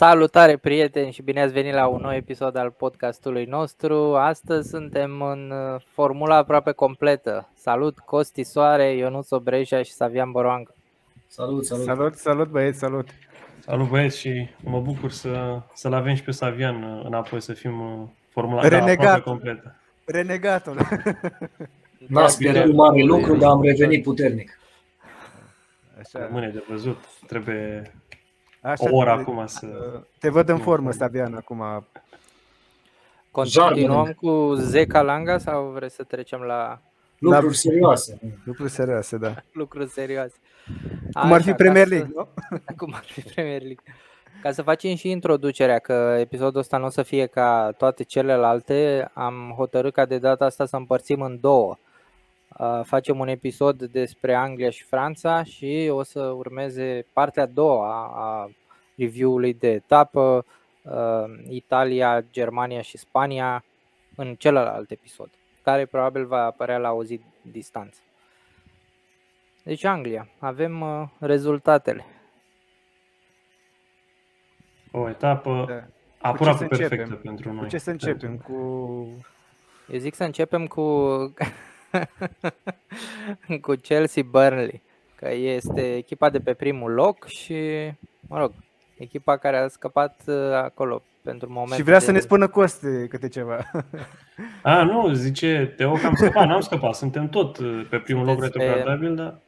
Salutare prieteni și bine ați venit la un nou episod al podcastului nostru. Astăzi suntem în uh, formula aproape completă. Salut Costi Soare, Ionut Obreja și Savian Boroang. Salut, salut. Salut, salut băieți, salut. Salut băieți și mă bucur să, să-l avem și pe Savian uh, înapoi să fim uh, formula Renegat. aproape completă. Renegatul. N-a speriat mare lucru, dar am revenit puternic. Așa, Rămâne de văzut. Trebuie așa o oră te, acum să... te văd în formă, Sabian, acum. Continuăm Jargon. cu Zeca Langa sau vreți să trecem la Lucruri serioase. Lucruri serioase, da. lucruri serioase? Cum ar fi Așa, Premier ca să- League, nu? Cum ar fi Premier League. Ca să facem și introducerea, că episodul ăsta nu o să fie ca toate celelalte, am hotărât ca de data asta să împărțim în două. Uh, Facem un episod despre Anglia și Franța și o să urmeze partea a doua a review-ului de etapă, uh, Italia, Germania și Spania în celălalt episod, care probabil va apărea la o zi distanță. Deci Anglia, avem uh, rezultatele. O etapă Da. aproape să perfectă începem? pentru noi. Cu ce să începem? Cu... Eu zic să începem cu cu Chelsea Burnley, că este echipa de pe primul loc și, mă rog, echipa care a scăpat uh, acolo pentru moment. Și vrea să ne spună Coste câte ceva. A, nu, zice Teo că am scăpat, n-am scăpat, suntem tot uh, pe primul loc Sunteți pe- retrogradabil, dar...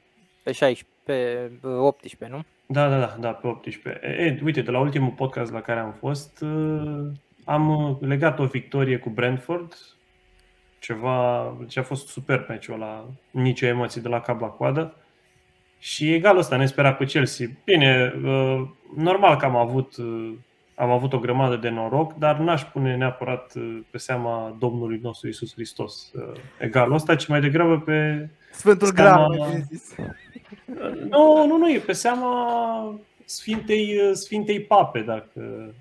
pe 16, pe uh, 18, nu? Da, da, da, da, pe 18. E, e, uite, de la ultimul podcast la care am fost, uh, am uh, legat o victorie cu Brentford, ceva ce a fost super meciul ăla, nicio emoție de la cap la coadă. Și egal ăsta ne spera cu Chelsea. Bine, uh, normal că am avut, uh, am avut o grămadă de noroc, dar n-aș pune neapărat uh, pe seama Domnului nostru Isus Hristos uh, egalul ăsta, ci mai degrabă pe Sfântul Seama- Graal, mai bine zis. nu, nu, nu, e pe seama Sfintei, Sfintei Pape, dacă,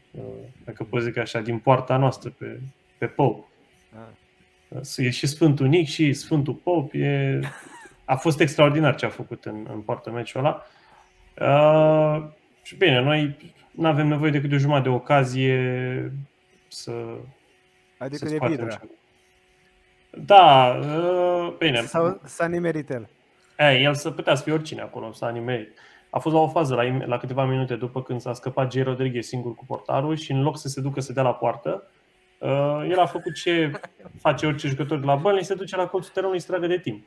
dacă pot zic așa, din poarta noastră, pe, pe Pope. E și Sfântul Nic și Sfântul Pope. E, a fost extraordinar ce a făcut în, în poartă meciul ăla. Uh, și bine, noi nu avem nevoie decât de o jumătate de ocazie să, Adică să de scoatem Vidra. ceva. Da, uh, bine. Sau s-a nimerit el. E, el să putea să fie oricine acolo, să anime. A fost la o fază, la, im- la câteva minute după când s-a scăpat J. Rodriguez singur cu portarul și în loc să se ducă să dea la poartă, uh, el a făcut ce face orice jucător de la Burnley, se duce la colțul terenului și se tragă de timp.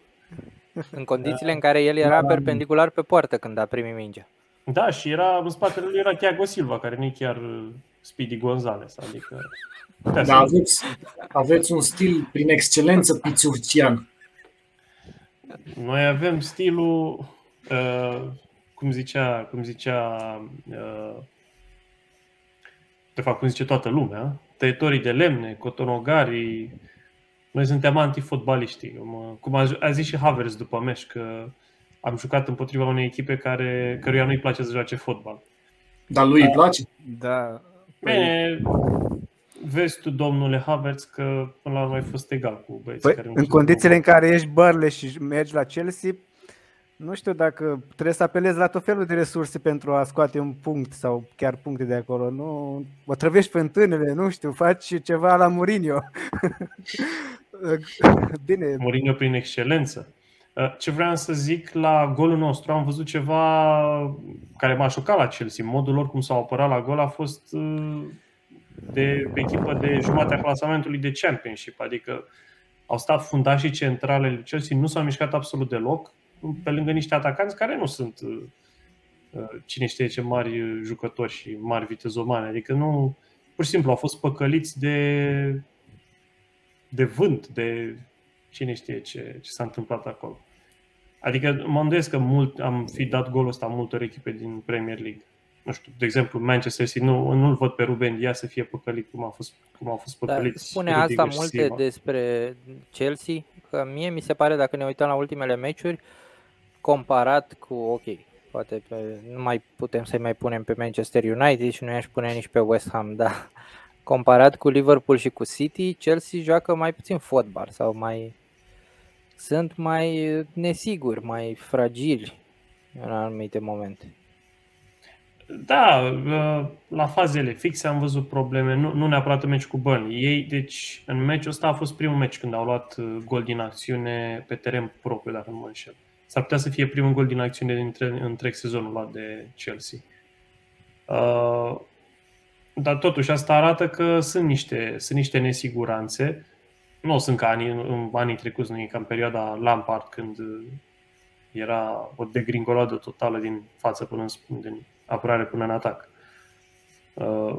În condițiile în care el era perpendicular pe poartă când a primit mingea. Da, și era în spatele lui era Thiago Silva, care nu e chiar uh, Speedy Gonzales, adică... putea Da, să- aveți, aveți un stil prin excelență pițurcian. Noi avem stilul, uh, cum zicea, cum zicea uh, de fapt, cum zice toată lumea, tăietorii de lemne, cotonogarii, noi suntem antifotbaliști. Cum- Cum a, a zis și Havers după meci, că am jucat împotriva unei echipe care, căruia nu-i place să joace fotbal. Dar lui îi place? Da. Bine, vezi tu, domnule Havertz, că până la urmă ai fost egal cu băieții Păi, care nu în știu condițiile în fotbal. care ești Burnley și mergi la Chelsea, nu știu dacă trebuie să apelezi la tot felul de resurse pentru a scoate un punct sau chiar puncte de acolo. Nu, o trăvești fântânele, nu știu, faci ceva la Mourinho. Bine, Mourinho prin excelență. Uh, Ce vreau să zic la golul nostru, am văzut ceva care m-a șocat la Chelsea. Modul lor cum s-au apărat la gol a fost uh, de echipă de jumatea clasamentului de Championship, adică au stat fundașii centrale lui Chelsea, nu s-au mișcat absolut deloc, pe lângă niște atacanți care nu sunt uh, uh, cine știe ce mari jucători și mari vitezomani, adică nu, pur și simplu au fost păcăliți de, de vânt, de cine știe ce, ce s-a întâmplat acolo. Adică mă îndoiesc că mult, am fi dat golul ăsta multor echipe din Premier League. Nu știu, de exemplu, Manchester City, nu, nu-l văd pe Ruben Dias să fie păcălit cum a fost, cum a fost Dar păcălit. spune Rudiger asta și multe Silva. despre Chelsea, că mie mi se pare, dacă ne uităm la ultimele meciuri, comparat cu, ok, poate pe, nu mai putem să-i mai punem pe Manchester United și nu i-aș pune nici pe West Ham, dar comparat cu Liverpool și cu City, Chelsea joacă mai puțin fotbal sau mai sunt mai nesiguri, mai fragili în anumite momente. Da, uh, la fazele fixe am văzut probleme, nu, nu neapărat în meci cu Burnley. Ei, deci, în meciul ăsta a fost primul meci când au luat uh, gol din acțiune pe teren propriu, dacă nu mă înșel. S-ar putea să fie primul gol din acțiune dintre întreg sezonul luat de Chelsea. Uh, dar totuși asta arată că sunt niște, sunt niște nesiguranțe. Nu sunt ca anii, în anii trecuți, nu e ca în perioada Lampard, când era o degringoladă totală din față până în, din apărare până în atac. Uh,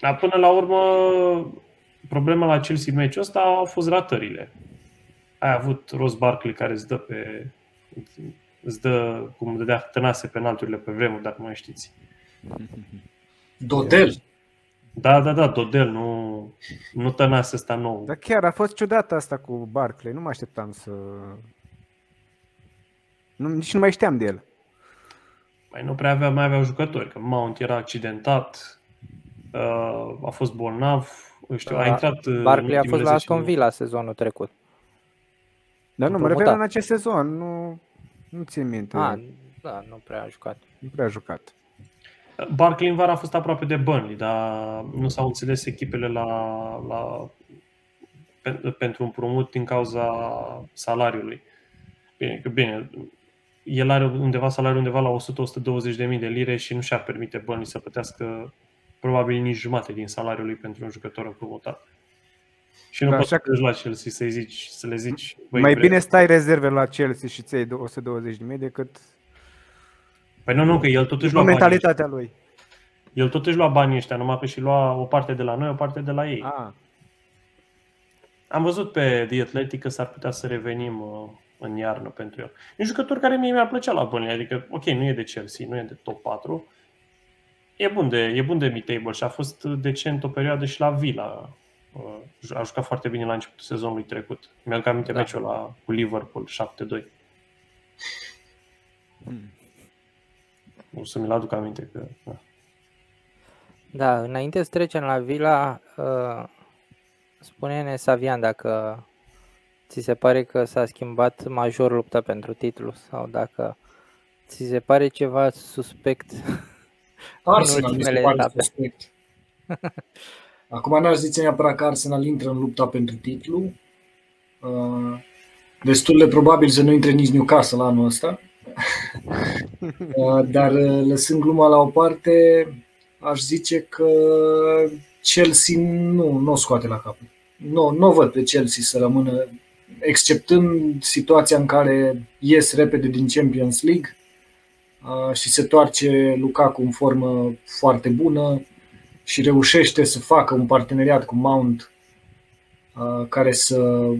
dar până la urmă, problema la Chelsea meciul ăsta au fost ratările. Ai avut Ross Barkley care îți dă pe îți dă, cum dădea tănase penalturile pe vremuri, dacă mai știți. Dodel. Da, da, da, Dodel, nu, nu tănase ăsta nou. Dar chiar a fost ciudat asta cu Barclay, nu mă așteptam să... Nu, nici nu mai știam de el. Mai nu prea avea, mai aveau jucători, că Mount era accidentat, uh, a fost bolnav, știu, a intrat... Uh, Barclay a fost la Aston Villa sezonul trecut. Dar nu, mă refer în acest sezon, nu, nu țin minte. Ah, da, nu prea a jucat. Nu prea a jucat. Barkley în vară a fost aproape de Burnley, dar nu s-au înțeles echipele la, la, pentru împrumut din cauza salariului. Bine, că bine, el are undeva salariul undeva la 100-120 de mii de lire și nu și-ar permite Burnley să plătească probabil nici jumate din salariul lui pentru un jucător împrumutat. Și nu da, poți să că... la Chelsea să zici, să le zici... Mai bine stai rezerve la Chelsea și ți 120 de mii decât Păi nu, nu, că el totuși lua mentalitatea banii lui. El totuși lua banii ăștia, numai că și lua o parte de la noi, o parte de la ei. Ah. Am văzut pe The Athletic că s-ar putea să revenim uh, în iarnă pentru el. E un jucător care mie mi-a plăcea la Burnley, adică, ok, nu e de Chelsea, nu e de top 4, e bun de, e bun de mid-table și a fost decent o perioadă și la Villa. Uh, a jucat foarte bine la începutul sezonului trecut. Mi-am aminte da. meciul la, cu Liverpool 7-2. Hmm. O să mi-l aduc aminte că... Da. da, înainte să trecem la Vila, uh, spune-ne, Savian, dacă ți se pare că s-a schimbat major lupta pentru titlu sau dacă ți se pare ceva suspect Arsenal mi se pare etape. suspect. Acum n-aș zice neapărat că Arsenal intră în lupta pentru titlu. Uh, destul de probabil să nu intre nici Newcastle anul ăsta. Uh, dar uh, lăsând gluma la o parte, aș zice că Chelsea nu, nu o scoate la capăt. Nu, nu văd pe Chelsea să rămână, exceptând situația în care ies repede din Champions League uh, și se toarce Lukaku în formă foarte bună și reușește să facă un parteneriat cu Mount care să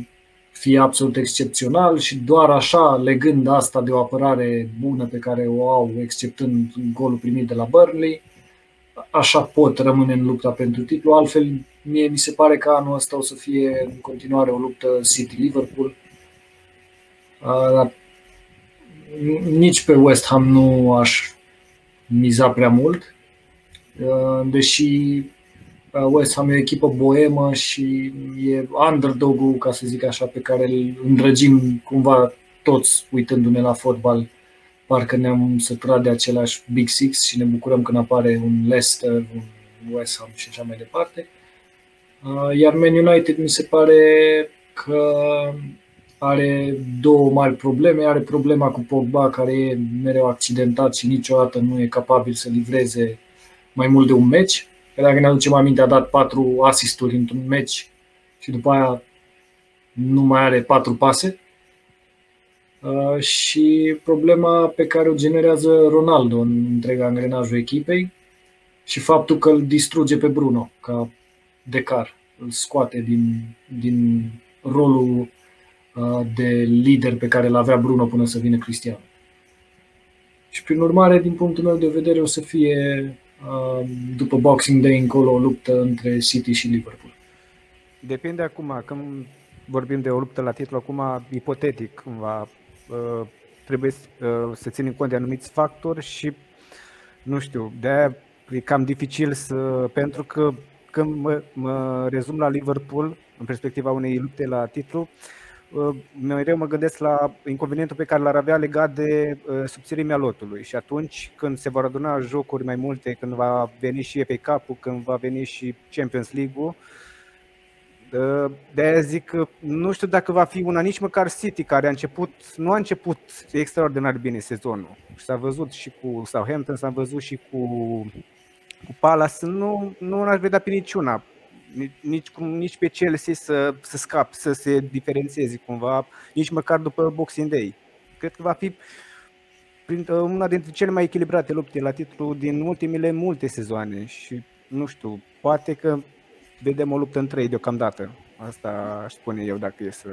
fie absolut excepțional și doar așa, legând asta de o apărare bună pe care o au, exceptând golul primit de la Burnley, așa pot rămâne în lupta pentru titlu. Altfel, mie mi se pare că anul ăsta o să fie în continuare o luptă City-Liverpool. Nici pe West Ham nu aș miza prea mult, deși West Ham e o echipă boemă și e underdog-ul, ca să zic așa, pe care îl îndrăgim cumva toți uitându-ne la fotbal. Parcă ne-am săturat de același Big Six și ne bucurăm când apare un Leicester, un West Ham și așa mai departe. Uh, iar Man United mi se pare că are două mari probleme. Are problema cu Pogba, care e mereu accidentat și niciodată nu e capabil să livreze mai mult de un meci Că dacă ne aducem aminte, a dat patru asisturi într-un meci și după aia nu mai are patru pase. Uh, și problema pe care o generează Ronaldo în întreg angrenajul echipei și faptul că îl distruge pe Bruno ca decar, îl scoate din, din rolul uh, de lider pe care îl avea Bruno până să vină Cristiano. Și prin urmare, din punctul meu de vedere, o să fie Um, după Boxing Day încolo o luptă între City și Liverpool. Depinde acum, când vorbim de o luptă la titlu, acum ipotetic cumva, uh, trebuie uh, să ținem cont de anumiți factori și nu știu, de aia e cam dificil să, pentru că când mă, mă rezum la Liverpool, în perspectiva unei lupte la titlu, uh, mereu mă gândesc la inconvenientul pe care l-ar avea legat de uh, subțirimea lotului. Și atunci când se vor aduna jocuri mai multe, când va veni și FA Cup-ul, când va veni și Champions League-ul, de aia zic că nu știu dacă va fi una nici măcar City, care a început, nu a început extraordinar bine sezonul. Și s-a văzut și cu Southampton, s-a văzut și cu, cu Palace, nu, nu aș vedea pe niciuna nici, nici pe Chelsea să, să scap, să se diferențieze cumva, nici măcar după Boxing Day. Cred că va fi una dintre cele mai echilibrate lupte la titlu din ultimele multe sezoane și nu știu, poate că vedem o luptă în trei deocamdată. Asta aș spune eu dacă e să...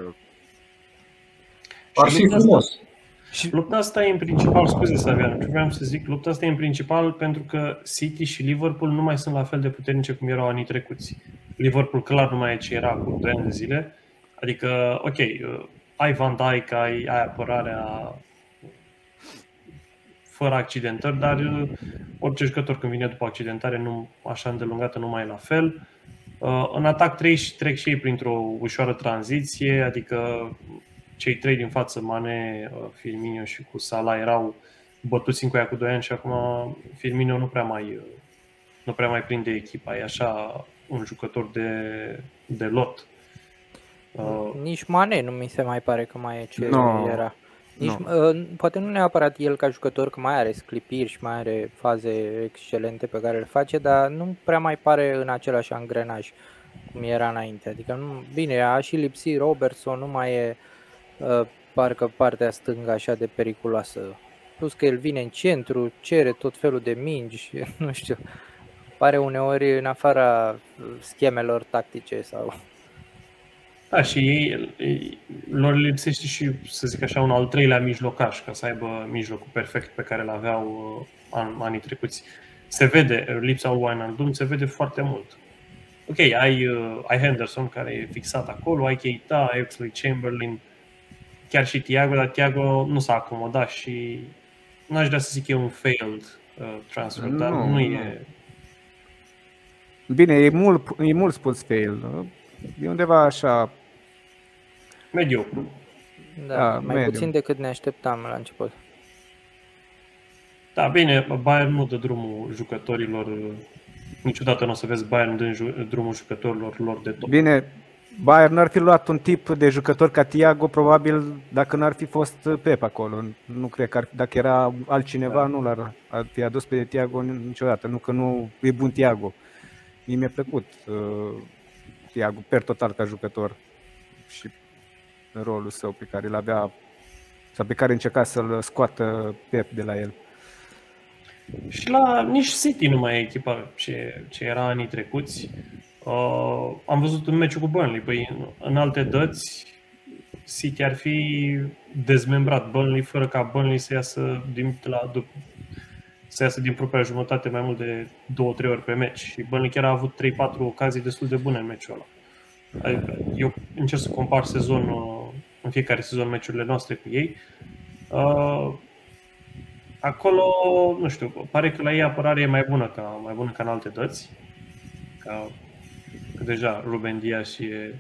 Ar fi frumos. Și lupta asta e în principal, scuze Savian, ce vreau să zic, lupta asta e în principal pentru că City și Liverpool nu mai sunt la fel de puternice cum erau anii trecuți. Liverpool clar nu mai e ce era cu 2 ani de zile, adică, ok, uh, ai Van Dijk, ai, ai apărarea fără accidentări, dar uh, orice jucător când vine după accidentare nu așa îndelungată nu mai e la fel. Uh, în atac trec și, trec și ei printr-o ușoară tranziție, adică cei trei din față, Mane, uh, Firmino și cu Salah, erau bătuți în cu ea cu 2 ani și acum Firmino nu prea mai, uh, nu prea mai prinde echipa. E așa un jucător de, de lot. Nici Mane nu mi se mai pare că mai e ce no. era. Nici, no. uh, poate nu neapărat el ca jucător, că mai are sclipiri și mai are faze excelente pe care le face, dar nu prea mai pare în același angrenaj cum era înainte. Adică, nu, bine, a și lipsit Robertson, nu mai e uh, parcă partea stângă așa de periculoasă. Plus că el vine în centru, cere tot felul de mingi, nu știu, pare uneori în afara schemelor tactice sau da, și ei, lor lipsește și, să zic așa, un al treilea mijlocaș, ca să aibă mijlocul perfect pe care îl aveau uh, an, anii trecuți. Se vede, lipsa lui Wijnaldum se vede foarte mult. Ok, ai, uh, ai Henderson care e fixat acolo, ai Keita, ai Oxley Chamberlain, chiar și Thiago, dar Thiago nu s-a acomodat și n-aș vrea să zic că e un failed uh, transfer, nu, dar nu, nu e... Bine, e mult, e mult spus fail. E undeva așa Mediocru. Da, da mai medium. puțin decât ne așteptam la început. Da, bine, Bayern nu dă drumul jucătorilor, niciodată nu o să vezi Bayern dând drumul jucătorilor lor de top. Bine, Bayern n-ar fi luat un tip de jucător ca Thiago, probabil dacă n-ar fi fost Pep acolo. Nu cred că ar, dacă era altcineva, da. nu l-ar ar fi adus pe Thiago niciodată. Nu că nu e bun Thiago. Mie mi-a plăcut uh, Thiago per total ca jucător. Și rolul său pe care îl avea sau pe care încerca să-l scoată Pep de la el. Și la nici City nu mai e echipa ce, ce era anii trecuți. Uh, am văzut un meciul cu Burnley. Păi, în, în alte dăți, City ar fi dezmembrat Burnley fără ca Burnley să iasă din, la, să iasă din propria jumătate mai mult de 2-3 ori pe meci. Și Burnley chiar a avut 3-4 ocazii destul de bune în meciul ăla. Adică eu încerc să compar sezonul, în fiecare sezon meciurile noastre cu ei. Uh, acolo, nu știu, pare că la ei apărare e mai bună ca, mai bună ca în alte dăți. Ca, că deja Ruben Diaz și e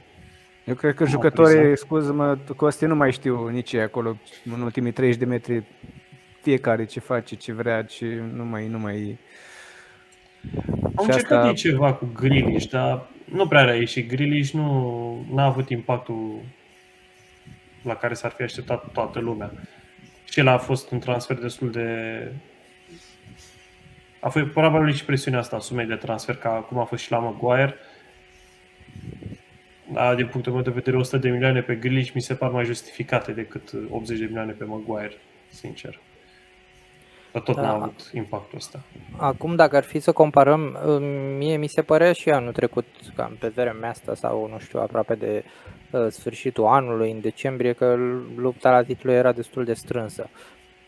eu cred că jucătorii, scuză-mă, Costi, nu mai știu nici ei acolo, în ultimii 30 de metri, fiecare ce face, ce vrea, ce nu mai... Nu mai... Au încercat asta... ceva cu Grealish, dar nu prea a ieșit. Grealish nu a avut impactul la care s-ar fi așteptat toată lumea. Și el a fost un transfer destul de... A fost probabil și presiunea asta sumei de transfer, ca cum a fost și la Maguire. Da, din punctul meu de vedere, 100 de milioane pe Grealish mi se par mai justificate decât 80 de milioane pe Maguire, sincer. Dar tot da. n-a avut impactul ăsta. Acum, dacă ar fi să comparăm, mie mi se părea și anul trecut, cam pe vremea asta sau, nu știu, aproape de uh, sfârșitul anului, în decembrie, că lupta la titlu era destul de strânsă.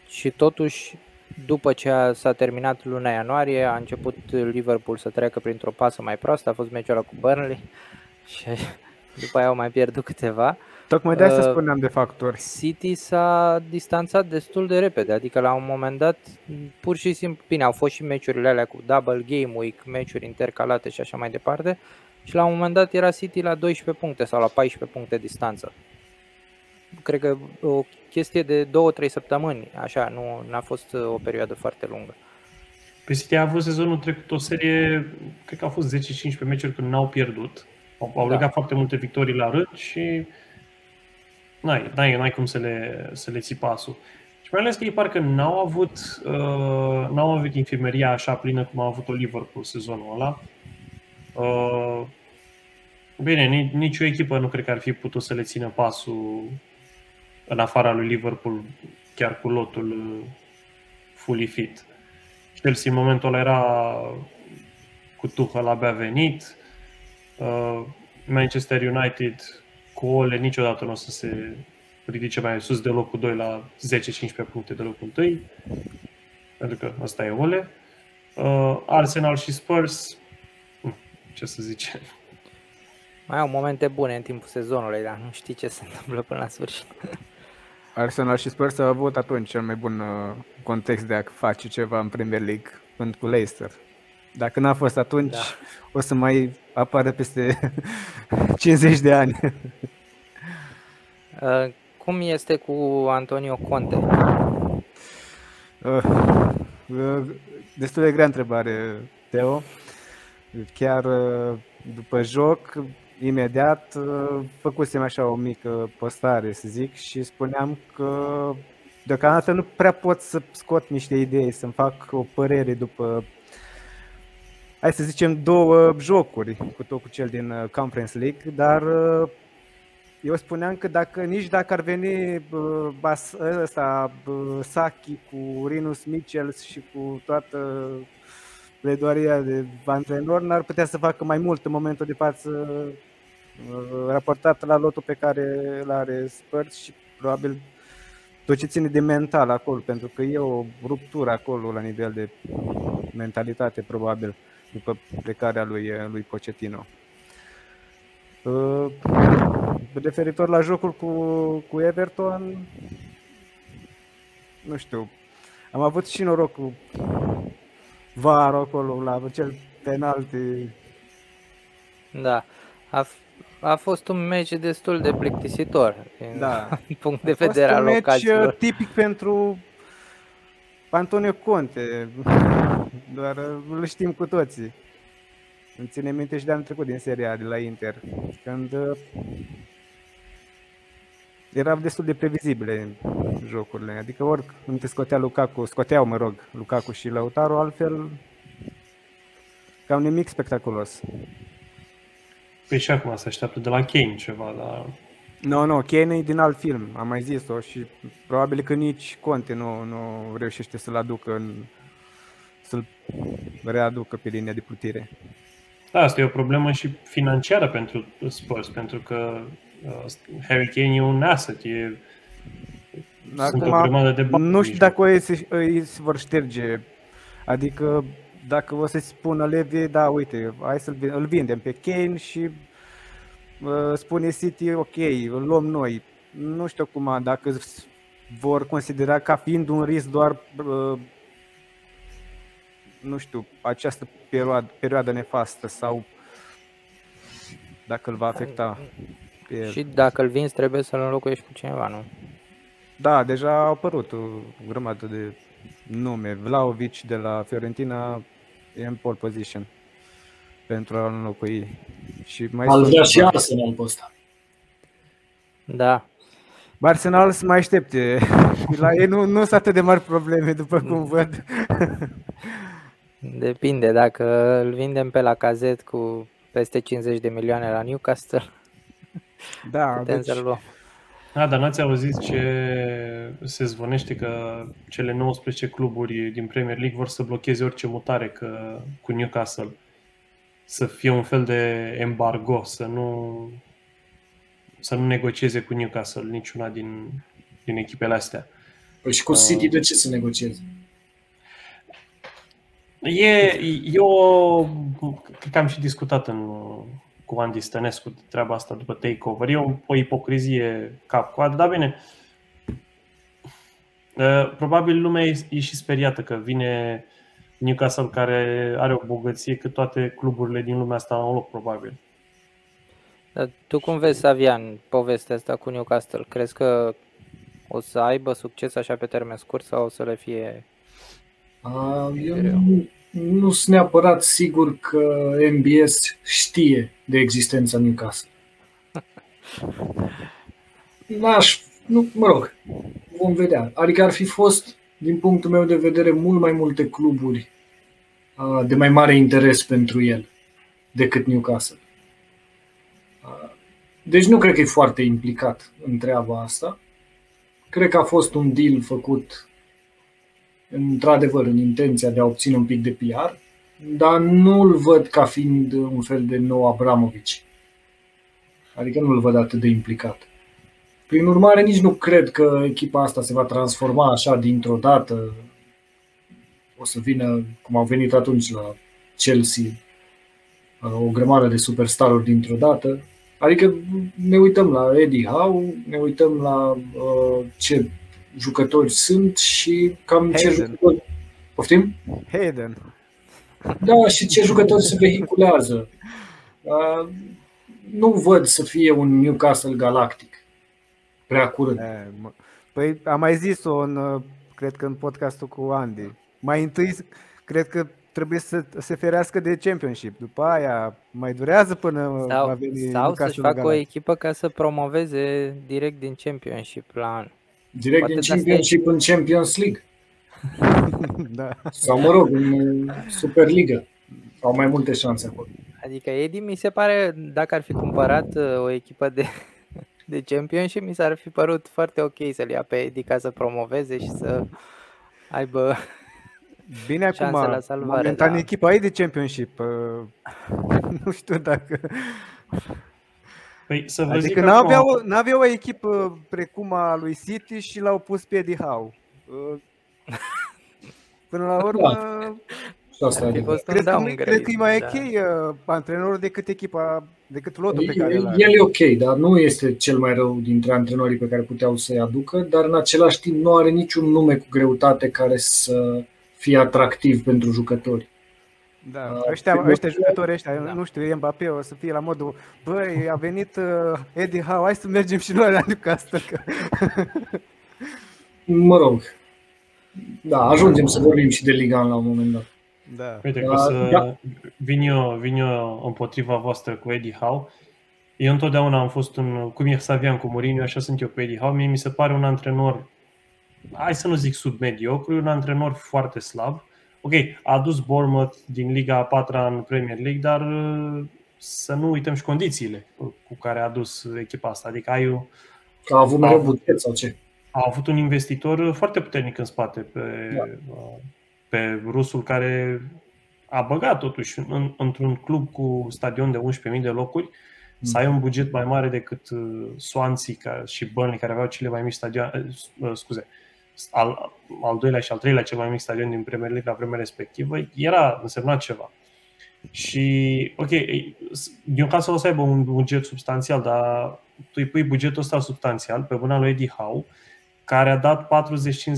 Și totuși, după ce a, s-a terminat luna ianuarie, a început Liverpool să treacă printr-o pasă mai proastă, a fost meciul ăla cu Burnley și după aia au mai pierdut câteva. Tocmai de asta uh, spuneam de factori. City s-a distanțat destul de repede, adică la un moment dat, pur și simplu, bine, au fost și meciurile alea cu double game week, meciuri intercalate și așa mai departe, și la un moment dat era City la 12 puncte sau la 14 puncte distanță. cred că o chestie de 2-3 săptămâni, așa, nu n-a fost o perioadă foarte lungă. Pe City a avut sezonul trecut o serie, cred că au fost 10-15 meciuri când n-au pierdut. Au, au da. legat foarte multe victorii la rând și n-ai, n-ai, n-ai cum să le, să le ții pasul. Și mai ales că ei parcă n-au avut, uh, n-au avut infirmeria așa plină cum a avut-o Liverpool sezonul ăla. Uh, bine, nici o echipă nu cred că ar fi putut să le țină pasul în afara lui Liverpool, chiar cu lotul uh, fully fit. Chelsea în momentul ăla era cu Tuchel abia venit, uh, Manchester United cu Ole niciodată nu o să se ridice mai sus de locul 2 la 10-15 puncte de locul 1, pentru că ăsta e Ole. Uh, Arsenal și Spurs, hm, ce să zicem. Mai au momente bune în timpul sezonului, dar nu știi ce se întâmplă până la sfârșit. Arsenal și Spurs au avut atunci cel mai bun uh, context de a face ceva în Premier League până cu Leicester. Dacă n-a fost atunci, da. o să mai apară peste 50 de ani. Uh, cum este cu Antonio Conte? Uh, destul de grea întrebare, Teo. Chiar după joc, imediat făcusem așa o mică postare, să zic, și spuneam că deocamdată nu prea pot să scot niște idei, să-mi fac o părere după hai să zicem, două jocuri, cu tot cu cel din uh, Conference League, dar uh, eu spuneam că dacă nici dacă ar veni uh, bas, ăsta, Saki cu Rinus Michels și cu toată pledoaria de antrenor, n-ar putea să facă mai mult în momentul de față raportat la lotul pe care îl are Spurs și probabil tot ce ține de mental acolo, pentru că e o ruptură acolo la nivel de mentalitate, probabil, după plecarea lui, lui Pochettino. Uh, referitor la jocul cu, cu Everton, nu știu, am avut și noroc cu VAR acolo la cel penalti. Da, a, a fost un meci destul de plictisitor da. din punct de vedere al locațiilor. un meci tipic pentru Antonio Conte, doar îl știm cu toții. Îmi ține minte și de anul trecut din seria de la Inter, când uh, erau destul de previzibile jocurile. Adică ori când te scotea Lukaku, scoteau, mă rog, Lukaku și Lautaro, altfel cam nimic spectaculos. Păi și acum se așteaptă de la Kane ceva, dar... Nu, no, nu, no, Kane e din alt film, am mai zis-o și probabil că nici Conte nu, nu reușește să-l aducă în, să-l readucă pe linia de plutire. Da, asta e o problemă și financiară pentru Spurs, pentru că uh, Harry Kane e un asset, e Acum, de bani. Nu știu dacă îi, îi vor șterge, adică dacă o să-i spună Levi, da, uite, hai să-l îl vindem pe Kane și uh, spune City, ok, îl luăm noi. Nu știu cum, dacă vor considera ca fiind un risc doar uh, nu știu, această perioadă, perioadă nefastă sau dacă îl va afecta. Pe și dacă îl vinzi trebuie să-l înlocuiești cu cineva, nu? Da, deja au apărut o grămadă de nume. Vlaovic de la Fiorentina e în pole position pentru a înlocui. Și mai Al vrea și Arsenal pe ăsta. Da. Arsenal să mai aștepte. La ei nu, nu sunt atât de mari probleme, după cum văd. Depinde, dacă îl vindem pe la cazet cu peste 50 de milioane la Newcastle, da, putem deci... să-l luăm. Da, dar n-ați auzit ce se zvonește că cele 19 cluburi din Premier League vor să blocheze orice mutare că, cu Newcastle. Să fie un fel de embargo, să nu, să nu negocieze cu Newcastle niciuna din, din echipele astea. Păi și cu City de ce să negocieze? E, eu cred că am și discutat în, cu Andy Stănescu treaba asta după takeover. E o, o ipocrizie cap-coadă, dar bine, probabil lumea e, e și speriată că vine Newcastle care are o bogăție că toate cluburile din lumea asta au loc, probabil. Dar tu cum vezi, Savian, povestea asta cu Newcastle? Crezi că o să aibă succes așa pe termen scurt sau o să le fie... A, eu nu, nu sunt neapărat sigur că MBS știe de existența Newcastle. N-aș, nu, mă rog, vom vedea. Adică ar fi fost, din punctul meu de vedere, mult mai multe cluburi a, de mai mare interes pentru el decât Newcastle. A, Deci nu cred că e foarte implicat în treaba asta. Cred că a fost un deal făcut într-adevăr în intenția de a obține un pic de PR, dar nu-l văd ca fiind un fel de nou Abramovici. Adică nu-l văd atât de implicat. Prin urmare, nici nu cred că echipa asta se va transforma așa dintr-o dată. O să vină, cum au venit atunci la Chelsea, o grămadă de superstaruri dintr-o dată. Adică ne uităm la Eddie Howe, ne uităm la uh, ce jucători sunt și cam ce Hayden. jucători... Poftim? Hayden. Da, și ce jucători se vehiculează. Uh, nu văd să fie un Newcastle galactic prea curând. E, mă- Păi am mai zis-o în, uh, cred că în podcastul cu Andy. Mai întâi, cred că trebuie să se ferească de Championship. După aia mai durează până va Sau, veni sau Newcastle să-și facă o Galactic. echipă ca să promoveze direct din Championship la an. Direct Poate din de asta e- Championship în Champions League. da. Sau, mă rog, în Superliga. Au mai multe șanse acolo. Adică Edi mi se pare, dacă ar fi cumpărat uh, o echipă de, de Championship, mi s-ar fi părut foarte ok să-l ia pe Edi ca să promoveze și să aibă... Bine Șanse acum, la salvare, momentan da. echipa e de Championship. uh, nu știu dacă... Păi să vă zic Adică acum- n-aveau, n-aveau o echipă precum a lui City și l-au pus pe Eddie Howe. Uh, Până la urmă, Și asta Ar fi e fost un cred că, nu- downgrade, cred că e mai da. ok uh, antrenorul decât echipa, decât lotul pe care El l are. el e ok, dar nu este cel mai rău dintre antrenorii pe care puteau să-i aducă, dar în același timp nu are niciun nume cu greutate care să fie atractiv pentru jucători. Da, Uh, ăștia, trebuie- ăștia jucători ăștia, Da. nu știu, Mbappé o să fie la modul Băi, a venit uh, Eddie Howe, hai să mergem și noi la Newcastle că... Mă rog, da, ajungem să vorbim și de Liga la un moment dat. Da. Uite că Da, o să da. vin, eu, vin eu împotriva voastră cu Eddie Howe. Eu întotdeauna am fost un, cum e Savian cu Mourinho, așa sunt eu cu Eddie Howe. Mie mi se pare un antrenor, hai să nu zic submediocru, un antrenor foarte slab. Ok, a adus Bournemouth din Liga a patra în Premier League, dar uh, să nu uităm și condițiile cu care a adus echipa asta. Adică ai, o- A avut mereu Da. buget sau ce? a avut un investitor foarte puternic în spate pe, Da. pe rusul care a băgat totuși în, într-un club cu stadion de 11.000 de locuri să ai un buget mai mare decât uh, Swansea ca, și Burnley care aveau cele mai mici stadioane, uh, scuze, al, al doilea și al treilea cel mai mic stadion din Premier League la vremea respectivă, era însemnat ceva. Și, ok, Newcastle o să aibă un buget substanțial, dar tu îi pui bugetul ăsta substanțial pe mâna lui Eddie Howe, care a dat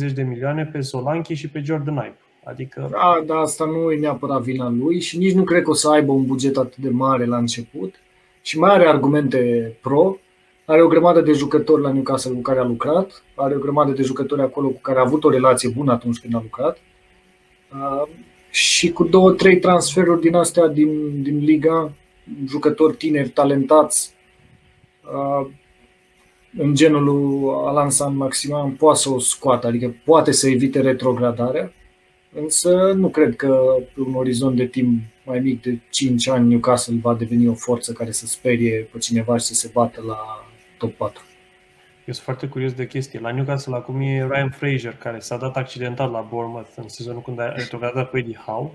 40-50 de milioane pe Solanke și pe Jordan Ibe. Adică, Da, dar asta nu e neapărat vina lui și nici nu cred că o să aibă un buget atât de mare la început și mai are argumente pro. Are o grămadă de jucători la Newcastle cu care a lucrat, are o grămadă de jucători acolo cu care a avut o relație bună atunci când a lucrat. Uh, și cu două, trei transferuri din astea din, din Liga, jucători tineri, talentați, uh, în genul lui Alan San Maximan, poate să o scoată, adică poate să evite retrogradarea. Însă nu cred că pe un orizont de timp mai mic de 5 ani Newcastle va deveni o forță care să sperie pe cineva și să se bată la top 4. eu sunt foarte curios de chestie. La Newcastle acum e Ryan Fraser, care s-a dat accidental la Bournemouth în sezonul când a retrogradat cu Eddie Howe,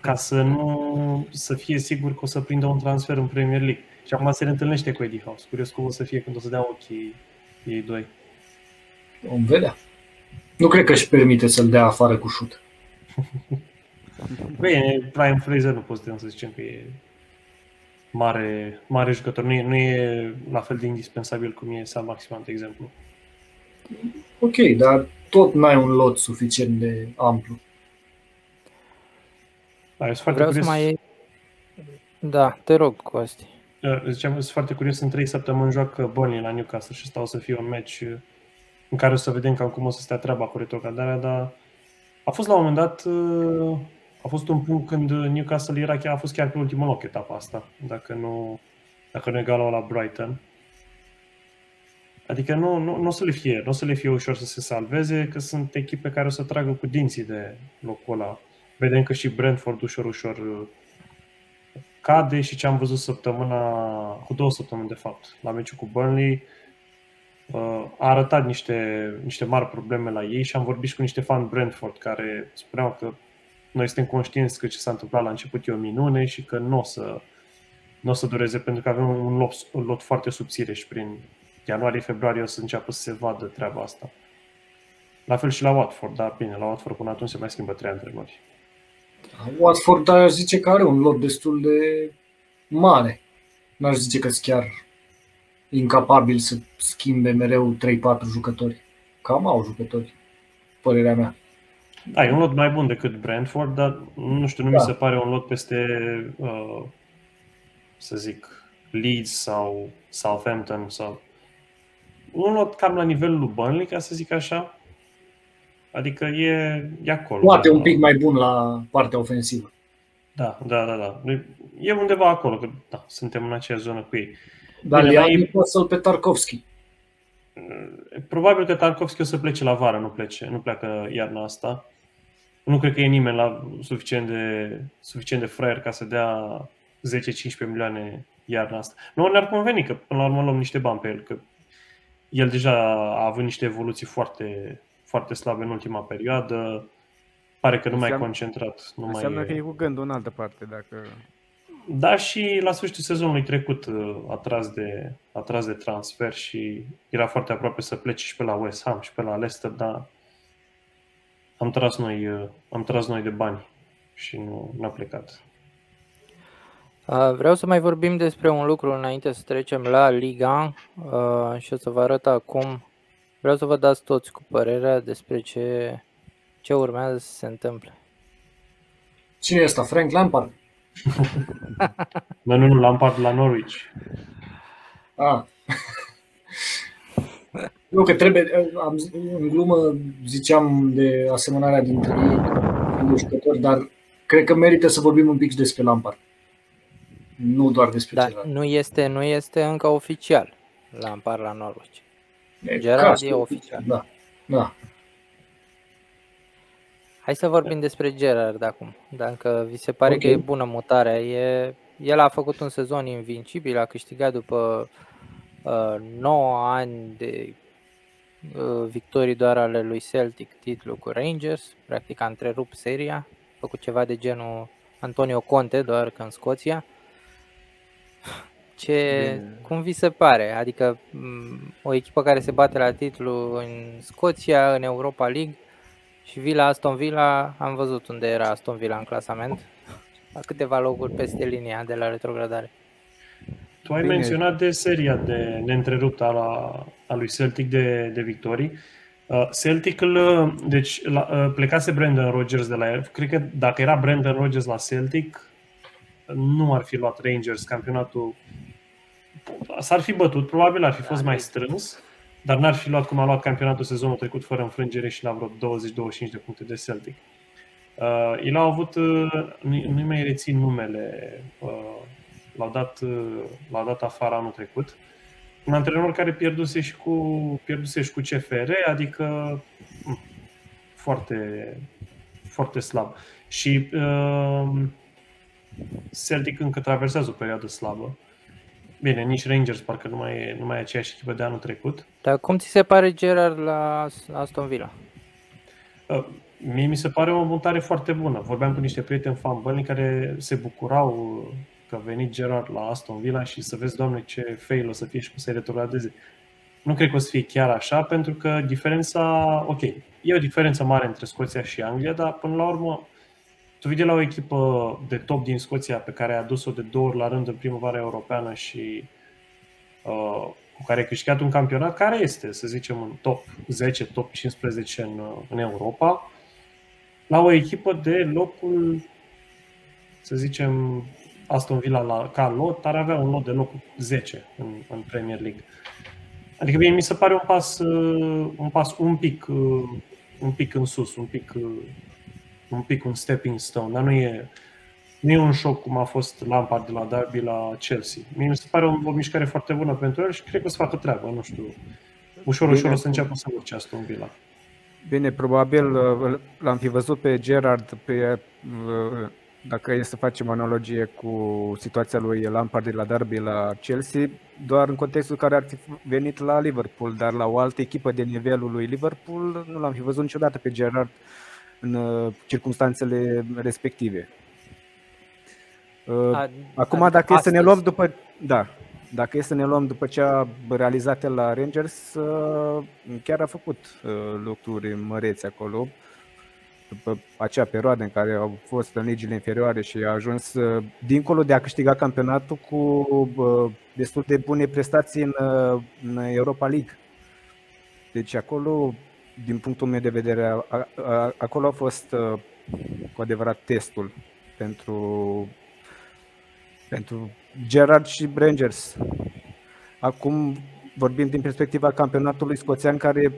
ca să nu să fie sigur că o să prindă un transfer în Premier League. Și acum se reîntâlnește cu Eddie Howe. Sunt curios cum o să fie când o să dea ochii ei doi. Vom vedea. Nu cred că își permite să-l dea afară cu șut. Bine, Ryan Fraser nu putem să zicem că e mare, mare jucător. Nu e, nu e la fel de indispensabil cum e Sam Maximan, de exemplu. Ok, dar tot n-ai un lot suficient de amplu. Dar eu sunt foarte Vreau să curios. mai... Da, te rog, Costi. uh, ziceam, sunt foarte curios, în trei săptămâni joacă Burnley la Newcastle și stau să fie un match uh, în care o să vedem cam cum o să stea treaba cu retrogradarea, dar a fost la un moment dat, uh, a fost un punct când Newcastle era chiar, a fost chiar pe ultimul loc etapa asta, dacă nu, dacă nu egalau la Brighton. Adică nu, nu, nu, o să le fie, nu o să le fie ușor să se salveze, că sunt echipe care o să tragă cu dinții de locul ăla. Vedem că și Brentford ușor, ușor uh, cade și ce am văzut săptămâna, cu două săptămâni de fapt, la meciul cu Burnley, uh, a arătat niște, niște mari probleme la ei și am vorbit și cu niște fan Brentford care spuneau că noi suntem conștienți că ce s-a întâmplat la început e o minune și că nu o să, nu o să dureze pentru că avem un lot, un lot foarte subțire și prin ianuarie-februarie o să înceapă să se vadă treaba asta. La fel și la Watford, dar bine, la Watford până atunci se mai schimbă trei antrenori. Watford aș zice că are un lot destul de mare. N-aș zice că chiar incapabil să schimbe mereu 3-4 jucători. Cam au jucători, părerea mea. Da, e un lot mai bun decât Brentford, dar nu știu, nu da. mi se pare un lot peste, uh, să zic, Leeds sau Southampton sau un lot cam la nivelul lui Burnley, ca să zic așa. Adică e, e acolo. Poate da, un pic mai bun la partea ofensivă. Da, da, da, da. E undeva acolo, că da, suntem în aceeași zonă cu ei. Dar le ai să pe Tarkovski. Probabil că Tarkovski o să plece la vară, nu, plece, nu pleacă iarna asta. Nu cred că e nimeni la suficient de, suficient de fraier ca să dea 10-15 milioane iarna asta. Nu ne-ar conveni că până la urmă luăm niște bani pe el, că el deja a avut niște evoluții foarte, foarte slabe în ultima perioadă. Pare că nu mai e concentrat. Nu înseamnă mai că e cu gândul în altă parte. Dacă... Da, și la sfârșitul sezonului trecut uh, a tras de, a tras de transfer și era foarte aproape să plece și pe la West Ham și pe la Leicester, dar am tras noi, uh, am tras noi de bani și nu a plecat. Vreau să mai vorbim despre un lucru înainte să trecem la Liga și o să vă arăt acum. Vreau să vă dați toți cu părerea despre ce, ce urmează să se întâmple. Cine este Frank Lampard? nu, nu, nu, Lampard la Norwich. Ah. Nu, că trebuie, am, în glumă ziceam de asemănarea dintre ei, jucători, dar cred că merită să vorbim un pic despre Lampard. Nu doar despre Dar nu este, nu este încă oficial Lampard la Norwich. E Gerard e oficial. Da, da. Hai să vorbim despre Gerard acum. Dacă vi se pare okay. că e bună mutarea, e, el a făcut un sezon invincibil, a câștigat după uh, 9 ani de uh, victorii doar ale lui Celtic titlul cu Rangers, practic a întrerupt seria, a făcut ceva de genul Antonio Conte, doar că în Scoția. Ce, Bine. cum vi se pare? Adică o echipă care se bate la titlu în Scoția, în Europa League și Villa Aston Villa, am văzut unde era Aston Villa în clasament, la câteva locuri peste linia de la retrogradare. Tu ai Bine. menționat de seria de neîntreruptă a, a lui Celtic de, de victorii. Uh, Celtic, deci la, uh, plecase Brandon Rodgers de la el. Cred că dacă era Brandon Rodgers la Celtic, nu ar fi luat Rangers campionatul. S-ar fi bătut, probabil ar fi fost mai strâns, dar n-ar fi luat cum a luat campionatul sezonul trecut fără înfrângere și la vreo 20-25 de puncte de Celtic. Uh, el a avut, uh, nu-i mai rețin numele, uh, l-au, dat, uh, l-au dat afară anul trecut. Un antrenor care pierduse și cu, pierduse și cu CFR, adică uh, foarte, foarte slab. Și uh, Celtic încă traversează o perioadă slabă. Bine, nici Rangers parcă nu mai e, nu mai e aceeași echipă de anul trecut. Dar cum ți se pare Gerard la Aston Villa? Uh, mie mi se pare o mutare foarte bună. Vorbeam cu niște prieteni fan care se bucurau că a venit Gerard la Aston Villa și să vezi, doamne, ce fail o să fie și cum să-i retrogradeze. Nu cred că o să fie chiar așa, pentru că diferența, ok, e o diferență mare între Scoția și Anglia, dar până la urmă tu vii de la o echipă de top din Scoția pe care a adus-o de două ori la rând în primăvara europeană și uh, cu care ai câștigat un campionat care este, să zicem, în top 10, top 15 în, uh, în Europa, la o echipă de locul, să zicem, Aston Villa la, ca lot ar avea un lot de locul 10 în, în Premier League. Adică mie mi se pare un pas, uh, un pas un pic, uh, un pic în sus, un pic, uh, un pic un stepping stone, dar nu e, nu e un șoc cum a fost Lampard de la Derby la Chelsea. Mie mi se pare o, o mișcare foarte bună pentru el și cred că o să facă treabă, nu știu. Ușor, ușor o să înceapă să urce Aston Villa. Bine, probabil l-am fi văzut pe Gerard pe dacă e să facem analogie cu situația lui Lampard de la Derby la Chelsea, doar în contextul care ar fi venit la Liverpool, dar la o altă echipă de nivelul lui Liverpool nu l-am fi văzut niciodată pe Gerard în uh, circunstanțele respective. Uh, acum, dacă e să ne luăm după. Da, dacă e să ne luăm după ce a realizat la Rangers, uh, chiar a făcut lucruri măreți acolo după acea perioadă în care au fost în legile inferioare și a ajuns uh, dincolo de a câștiga campionatul cu uh, destul de bune prestații în, uh, în Europa League. Deci acolo, din punctul meu de vedere, a, a, acolo a fost cu adevărat testul pentru, pentru Gerard și Rangers. Acum vorbim din perspectiva campionatului scoțian care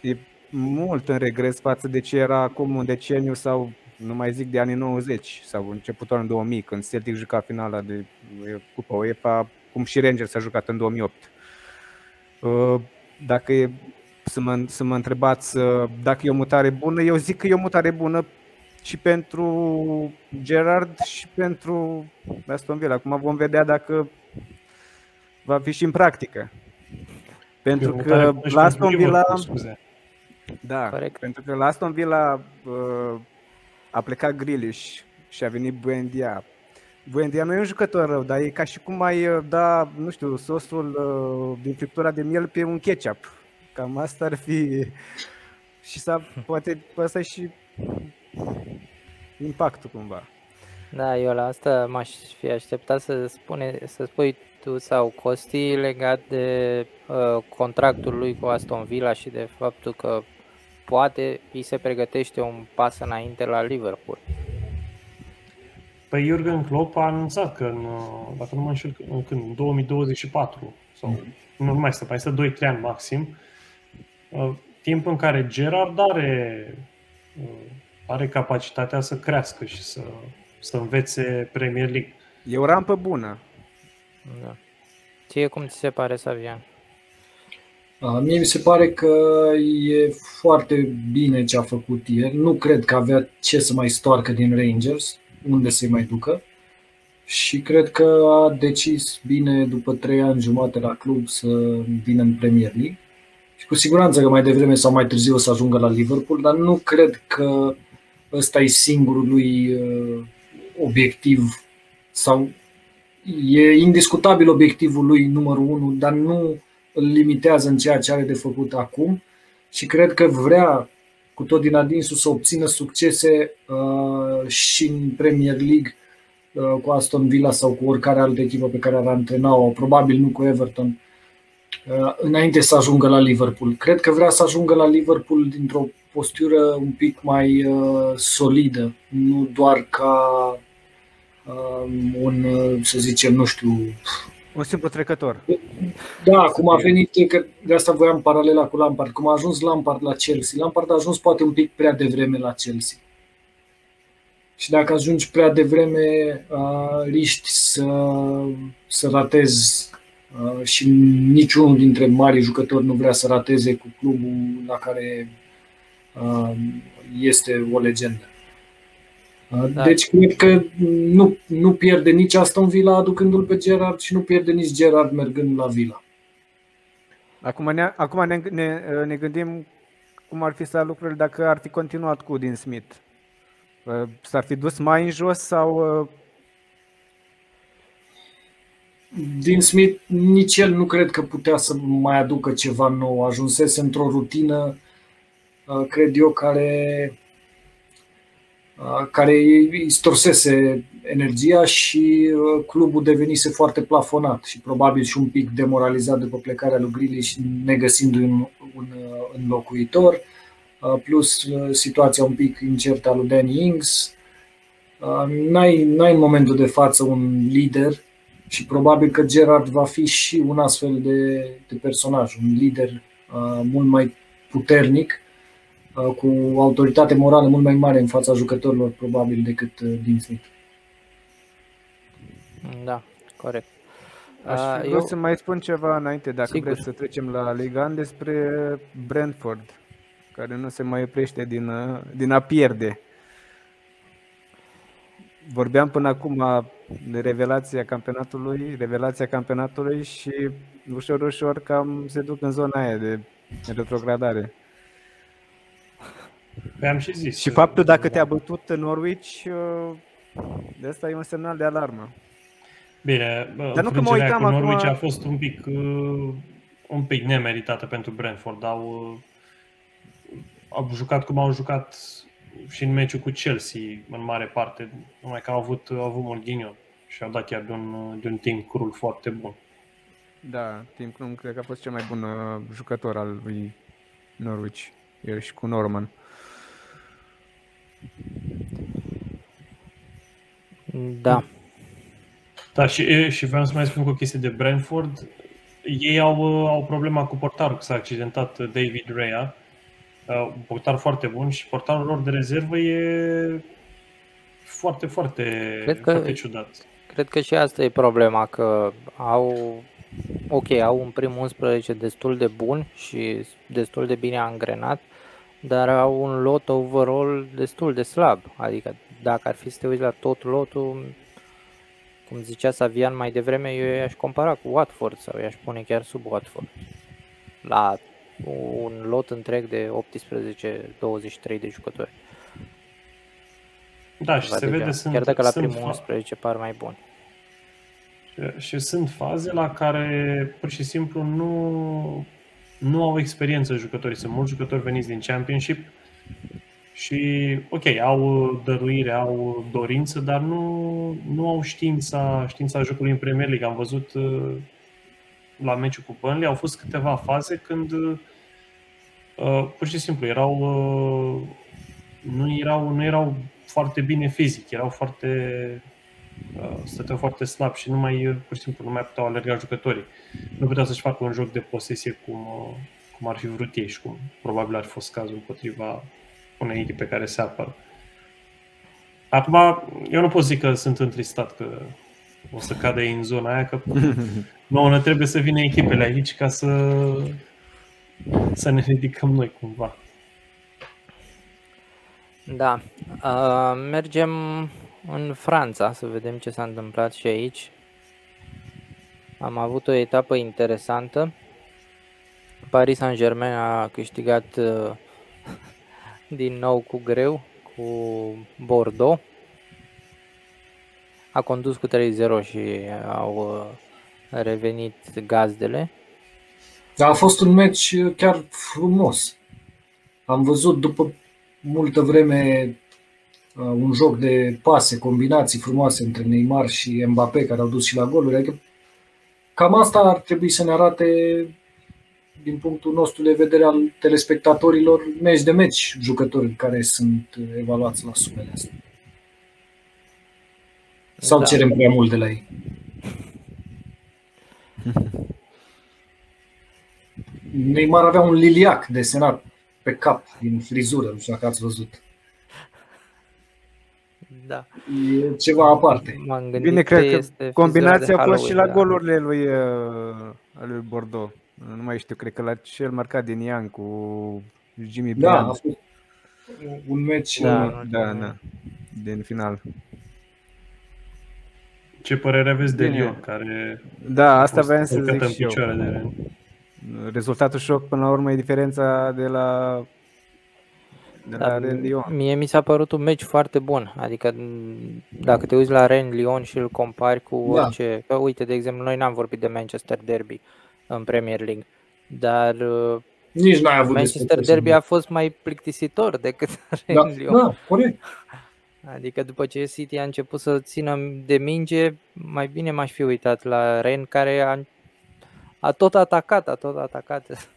e mult în regres față de ce era acum un deceniu sau nu mai zic de anii 90 sau începutul în 2000, când Celtic juca finala de Cupa UEFA, cum și Rangers a jucat în 2008. Uh, dacă e să mă, să mă întrebați uh, dacă e o mutare bună, eu zic că e o mutare bună și pentru Gerard și pentru Aston Villa. Acum vom vedea dacă va fi și în practică. Pentru că la Aston Villa... Da, Corect. pentru că la Aston Villa uh, a plecat Grealish și a venit Buendia. Buendia nu e un jucător rău, dar e ca și cum ai uh, da, nu știu, sosul uh, din friptura de miel pe un ketchup. Cam asta ar fi și să poate asta și impactul cumva. Da, eu la asta m-aș fi așteptat să, spune, să spui tu sau Costi legat de uh, contractul lui cu Aston Villa și de faptul că poate îi se pregătește un pas înainte la Liverpool. Păi Jurgen Klopp a anunțat că, în, dacă nu mă înșel, în, când, în 2024 sau mm. nu mai stă, mai stă 2-3 ani maxim, uh, timp în care Gerard are, uh, are capacitatea să crească și să, să învețe Premier League. E o rampă bună. Da. Ție cum ți se pare, Savian? Mie mi se pare că e foarte bine ce a făcut el. Nu cred că avea ce să mai stoarcă din Rangers, unde să-i mai ducă. Și cred că a decis bine după trei ani jumate la club să vină în Premier League. Și cu siguranță că mai devreme sau mai târziu o să ajungă la Liverpool, dar nu cred că ăsta e singurul lui uh, obiectiv sau e indiscutabil obiectivul lui numărul unu, dar nu îl limitează în ceea ce are de făcut acum și cred că vrea cu tot din adinsul să obțină succese uh, și în Premier League uh, cu Aston Villa sau cu oricare altă echipă pe care ar antrena-o, probabil nu cu Everton, uh, înainte să ajungă la Liverpool. Cred că vrea să ajungă la Liverpool dintr-o postură un pic mai uh, solidă, nu doar ca uh, un, uh, să zicem, nu știu, un simplu trecător. Da, cum a venit, că de asta voiam paralela cu Lampard, cum a ajuns Lampard la Chelsea. Lampard a ajuns poate un pic prea devreme la Chelsea. Și dacă ajungi prea devreme, riști să, să ratezi și niciunul dintre mari jucători nu vrea să rateze cu clubul la care este o legendă. Da. Deci cred că nu, nu pierde nici Aston Villa aducându-l pe Gerard și nu pierde nici Gerard mergând la Villa. Acum ne, acum ne, ne, ne gândim cum ar fi să lucrurile dacă ar fi continuat cu Dean Smith. S-ar fi dus mai în jos sau... Uh, Dean Smith, nici el nu cred că putea să mai aducă ceva nou. Ajunsese într-o rutină, uh, cred eu, care care îi storsese energia și clubul devenise foarte plafonat și probabil și un pic demoralizat după plecarea lui Grealish, negăsindu-i un, un înlocuitor, plus situația un pic incertă a lui Danny Ings. Uh, n-ai, n-ai în momentul de față un lider și probabil că Gerard va fi și un astfel de, de personaj, un lider uh, mult mai puternic, uh, cu autoritate morală mult mai mare în fața jucătorilor probabil decât uh, Dean Smith. Da, corect. Aș Uh, fi vrut eu- să mai spun ceva înainte, dacă Sigur. vreți să trecem la Liga 1, despre Brentford, care nu se mai oprește din, uh, din a pierde. Vorbeam până acum de revelația campionatului, revelația campionatului și ușor, ușor cam se duc în zona aia de retrogradare. Păi am și zis. Și faptul dacă te-a bătut Norwich, uh, de asta e un semnal de alarmă. Bine, bă, Dar nu că mă înfrângerea uitam cu Norwich acum- a fost un pic, uh, un pic nemeritată pentru Brentford. Au, uh, au jucat cum au jucat și în meciul cu Chelsea, în mare parte, numai că au avut, au avut Morghinio și au dat chiar de un, de un team crul foarte bun. Da, Tim Klum cred că a fost cel mai bun uh, jucător al lui Norwich, el și cu Norman. Da. Da, și, e, și vreau să mai spun cu o chestie de Brentford. Ei au, uh, au problema cu portarul, că s-a accidentat uh, David Rea, uh, un portar foarte bun și portarul lor de rezervă e foarte, foarte, Cred că- foarte ciudat. Cred că și asta e problema, că au, ok, au un prim 11 destul de bun și destul de bine angrenat, dar au un lot overall destul de slab. Adică dacă ar fi să te uiți la tot lotul, cum zicea Savian mai devreme, eu i-aș compara cu Watford sau i-aș pune chiar sub Watford. La un lot întreg de 18-23 de jucători. Da, și Va se deja. vede, sunt, Chiar dacă la sunt, primul fa- 11 par mai buni. și, și sunt faze la care pur și simplu nu, nu au experiență jucătorii. Sunt mulți jucători veniți din Championship și, ok, au dăruire, au dorință, dar nu, nu au știința, știința jocului în Premier League. Am văzut uh, la meciul cu Burnley, au fost câteva faze când uh, pur și simplu erau uh, nu erau, nu erau foarte bine fizic, erau foarte uh, stăteau foarte slab și nu mai, uh, pur și simplu, nu mai puteau alerga jucătorii. Nu puteau să-și facă un joc de posesie cum, uh, cum ar fi vrut ei și cum probabil ar fi fost cazul împotriva unei echipe care se apără. Acum, eu nu pot zic că sunt întristat că o să cadă ei în zona aia, că nouă ne trebuie să vină echipele aici ca să, să ne ridicăm noi cumva. Da. Uh, mergem în Franța să vedem ce s-a întâmplat și aici. Am avut o etapă interesantă. Paris Saint-Germain a câștigat uh, din nou cu greu cu Bordeaux. A condus cu 3-0 și au uh, revenit gazdele. Dar a fost un meci chiar frumos. Am văzut după multă vreme uh, un joc de pase, combinații frumoase între Neymar și Mbappé care au dus și la goluri. Adică cam asta ar trebui să ne arate din punctul nostru de vedere al telespectatorilor meci de meci jucători care sunt evaluați la sumele astea. Sau Da. cerem prea mult de la ei? Neymar avea un liliac desenat pe cap din frizură, nu știu dacă ați văzut. Da. E ceva aparte. M-am gândit Bine, cred că este combinația frizură a de fost și la Halloween, da. golurile lui, uh, lui Bordeaux. Nu mai știu, cred că la cel marcat din Ian cu Jimmy Da, a Briand. fost un meci Da. uh, da, da, din final. Ce părere aveți de Bine. Lyon, care Da, a asta fost voiam să călcată zic în și eu. picioare de Rezultatul șoc până la urmă e diferența de la de la Dar Rennes Lyon. Mie mi s-a părut un meci foarte bun. Adică m, dacă te uiți la Rennes Lyon și îl compari cu Da. orice... Că, uite, de exemplu, noi n-am vorbit de Manchester Derby în Premier League. Dar uh, nici n-ai avut Manchester despre Derby a fost mai plictisitor decât da, Rennes Lyon. da, corect. Adică după ce City a început să țină de minge, mai bine m-aș fi uitat la Ren care a, a tot atacat, a tot atacat.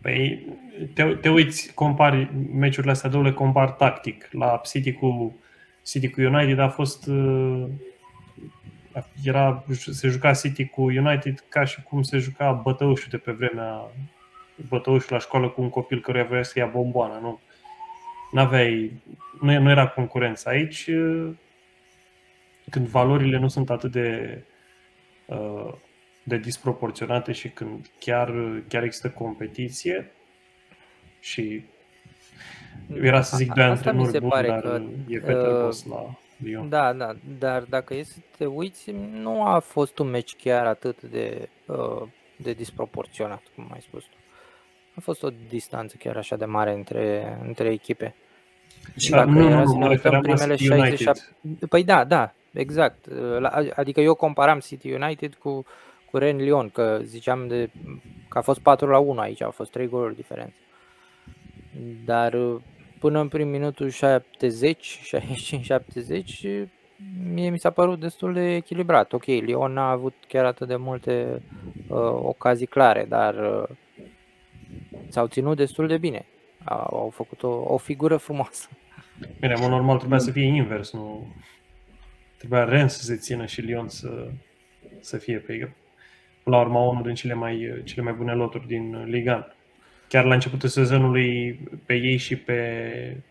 Păi te, te uiți, compari meciurile astea două, le compari tactic. La City cu, City cu United a fost uh, era, se juca City cu United ca și cum se juca bătăușul de pe vremea bătăușul la școală cu un copil care vrea să ia bomboană, nu? N-aveai, nu, nu era concurență. Aici, uh, când valorile nu sunt atât de, uh, de disproporționate și când chiar, chiar există competiție și era să zic doi antrenori buni, dar că, e Peter uh, la Lyon. Da, da, dar dacă e să te uiți, nu a fost un meci chiar atât de, uh, de disproporționat, cum ai spus tu. A fost o distanță chiar așa de mare între, între echipe. Și dacă nu, era nu, să ne uităm primele 67... Păi da, da, exact. Adică eu comparam City United cu, cu Ren Lyon, că ziceam de, că a fost 4 la 1 aici, au fost 3 goluri diferență. Dar până în prim minutul 70, 65-70, mie mi s-a părut destul de echilibrat. Ok, Lyon n-a avut chiar atât de multe uh, ocazii clare, dar uh, s-au ținut destul de bine. Au, au făcut o, o figură frumoasă. Bine, mă, normal trebuia să fie invers, nu... Trebuia Ren să se țină și Lyon să, să fie pe la urma unul din cele mai, cele mai bune loturi din Liga chiar la începutul sezonului pe ei și pe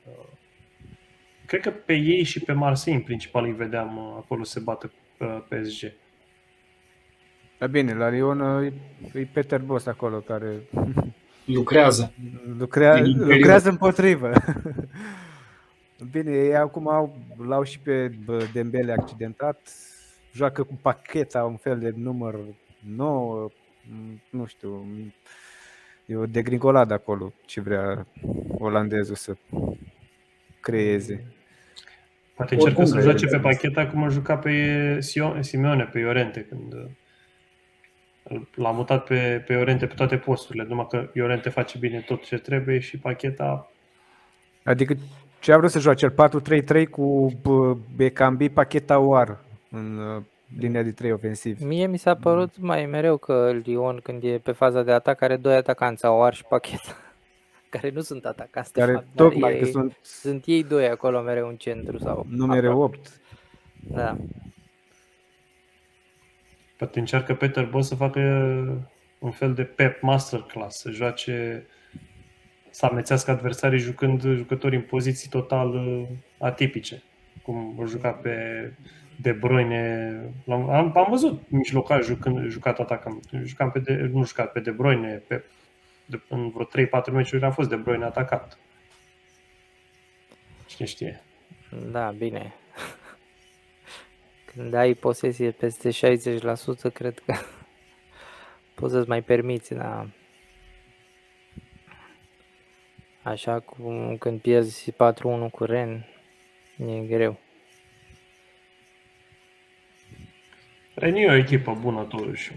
cred că pe ei și pe Marseille în principal îi vedeam uh, acolo se bată uh, PSG. Da bine, la Lyon uh, e Peter Boss acolo care lucrează. Lucrea, lucrează împotrivă. Bine, ei acum au, l-au și pe Dembele accidentat, joacă cu pacheta, un fel de număr nou, nu știu, E o degringoladă acolo ce vrea olandezul să creeze. Poate încercă să joace pe pacheta cum a jucat pe Simeone, pe Iorente, când uh, l-a mutat pe, pe Iorente pe toate posturile, numai că Iorente face bine tot ce trebuie și pacheta... Adică ce a vrut să joace? El 4-3-3 cu Becambi, pacheta Oar în uh, linia de trei ofensiv. Mie mi s-a părut mai mereu că Lyon când e pe faza de atac are doi atacanți, Aouar și Pacheta, care nu sunt atacanți care fapt, tocmai ei, sunt... sunt ei doi acolo mereu în centru sau numere 8. Da. Poate încearcă Peter Boss să facă un fel de pep masterclass, să joace să amețească adversarii jucând jucători în poziții total uh, atipice, cum o juca pe de Bruyne, am, am văzut mijlocaș jucând, jucat atacam, jucam pe de, nu jucat pe De Bruyne, pe, de, în vreo 3-4 meciuri a fost De Bruyne atacat. Cine știe? Da, bine. Când ai posesie peste 60%, cred că poți să-ți mai permiți, da. Așa cum când pierzi 4-1 cu Ren, e greu. Reni e o echipă bună totuși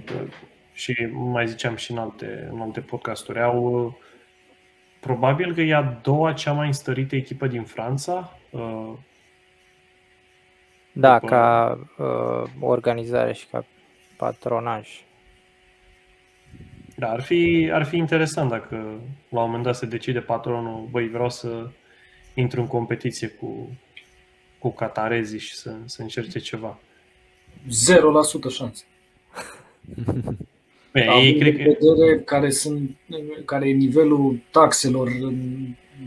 și mai ziceam și în alte, în alte podcasturi. Au, probabil că e a doua cea mai înstărită echipă din Franța. Uh, da, după... ca uh, organizare și ca patronaj. Da, ar fi, ar fi interesant dacă la un moment dat se decide patronul, băi, vreau să intru în competiție cu, cu catarezii și să, să încerce ceva. 0% șanse. Bine, ei cred că... vedere care, sunt, care e nivelul taxelor în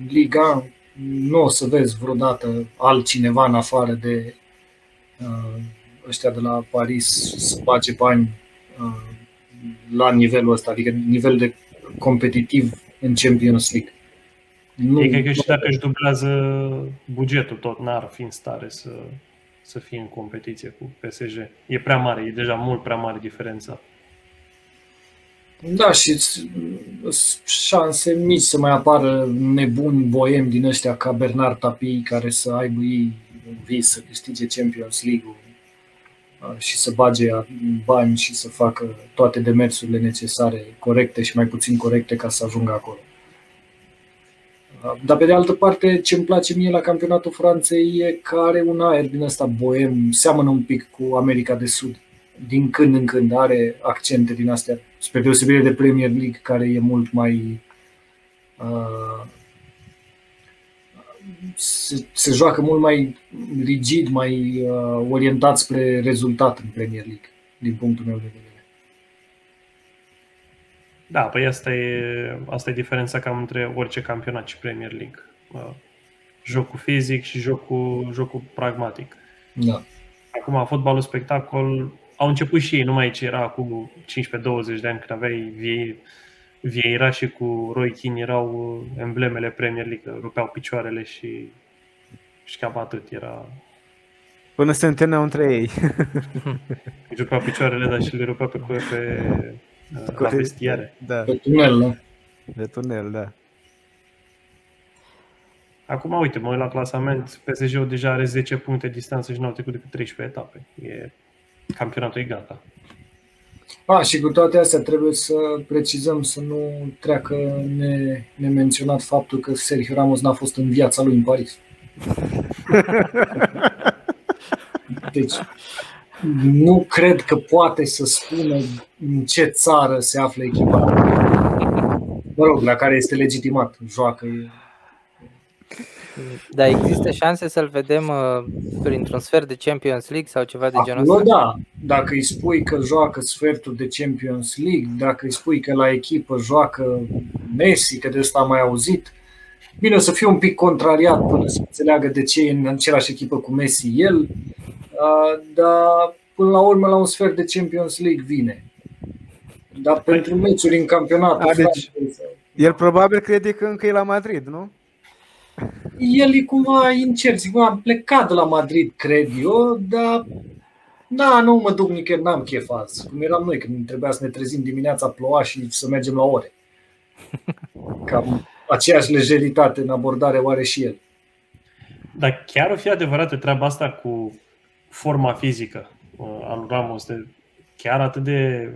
Liga, nu o să vezi vreodată altcineva în afară de uh, ăștia de la Paris să face bani uh, la nivelul ăsta, adică nivel de competitiv în Champions League. Nu, Ei cred că și dacă își dublează bugetul tot, n-ar fi în stare să să fie în competiție cu PSG. E prea mare, e deja mult prea mare diferența. Da, și șanse mici să mai apară nebuni boemi din ăștia ca Bernard Tapie care să aibă ei vis să câștige Champions League-ul și să bage bani și să facă toate demersurile necesare, corecte și mai puțin corecte ca să ajungă acolo. Dar pe de altă parte, ce îmi place mie la campionatul Franței e că are un aer din ăsta boem, seamănă un pic cu America de Sud. Din când în când are accente din astea, spre deosebire de Premier League, care e mult mai uh, se, se joacă mult mai rigid, mai uh, orientat spre rezultat în Premier League, din punctul meu de vedere. Da, păi asta e, asta e diferența cam între orice campionat și Premier League. Uh, jocul fizic și jocul, jocul pragmatic. Da. Acum, fotbalul spectacol, au început și ei, numai ce era cu 15-20 de ani, când aveai vie, Vieira și cu Roy Keane erau emblemele Premier League, rupeau picioarele și, și cam atât era. Până se întâlneau între ei. Își rupeau picioarele, dar și le rupeau pe, pe, pe la vestiare. Da, Pe tunel, da. de tunel, da. Acum, uite, mă uit la clasament, PSG-ul deja are 10 puncte distanță și n-au trecut decât 13 etape. E, campionatul e gata. A, și cu toate astea trebuie să precizăm să nu treacă ne, nemenționat faptul că Sergio Ramos n-a fost în viața lui în Paris. Deci, nu cred că poate să spună în ce țară se află echipa. Mă rog, la care este legitimat, joacă. e- Dar există șanse să-l vedem uh, printr-un sfert de Champions League sau ceva de genul Acolo ăsta? da, dacă îi spui că joacă sfertul de Champions League, dacă îi spui că la echipă joacă Messi, că de ăsta am mai auzit, bine o să fie un pic contrariat până să înțeleagă de ce e în același echipă cu Messi el, a, dar până la urmă la un sfert de Champions League vine. Dar pentru meciuri în campionat, A, deci- El probabil crede că încă e la Madrid, nu? el e cumva incert, zic, "Bă, am plecat de la Madrid, cred eu, dar da, nu mă duc nicăieri, n-am chef azi. Cum eram noi când trebuia să ne trezim dimineața, ploua și să mergem la ore. Cam aceeași lejeritate în abordare o are și el. Dar chiar o fi adevărată treaba asta cu forma fizică uh, a lui Ramos, de chiar atât de,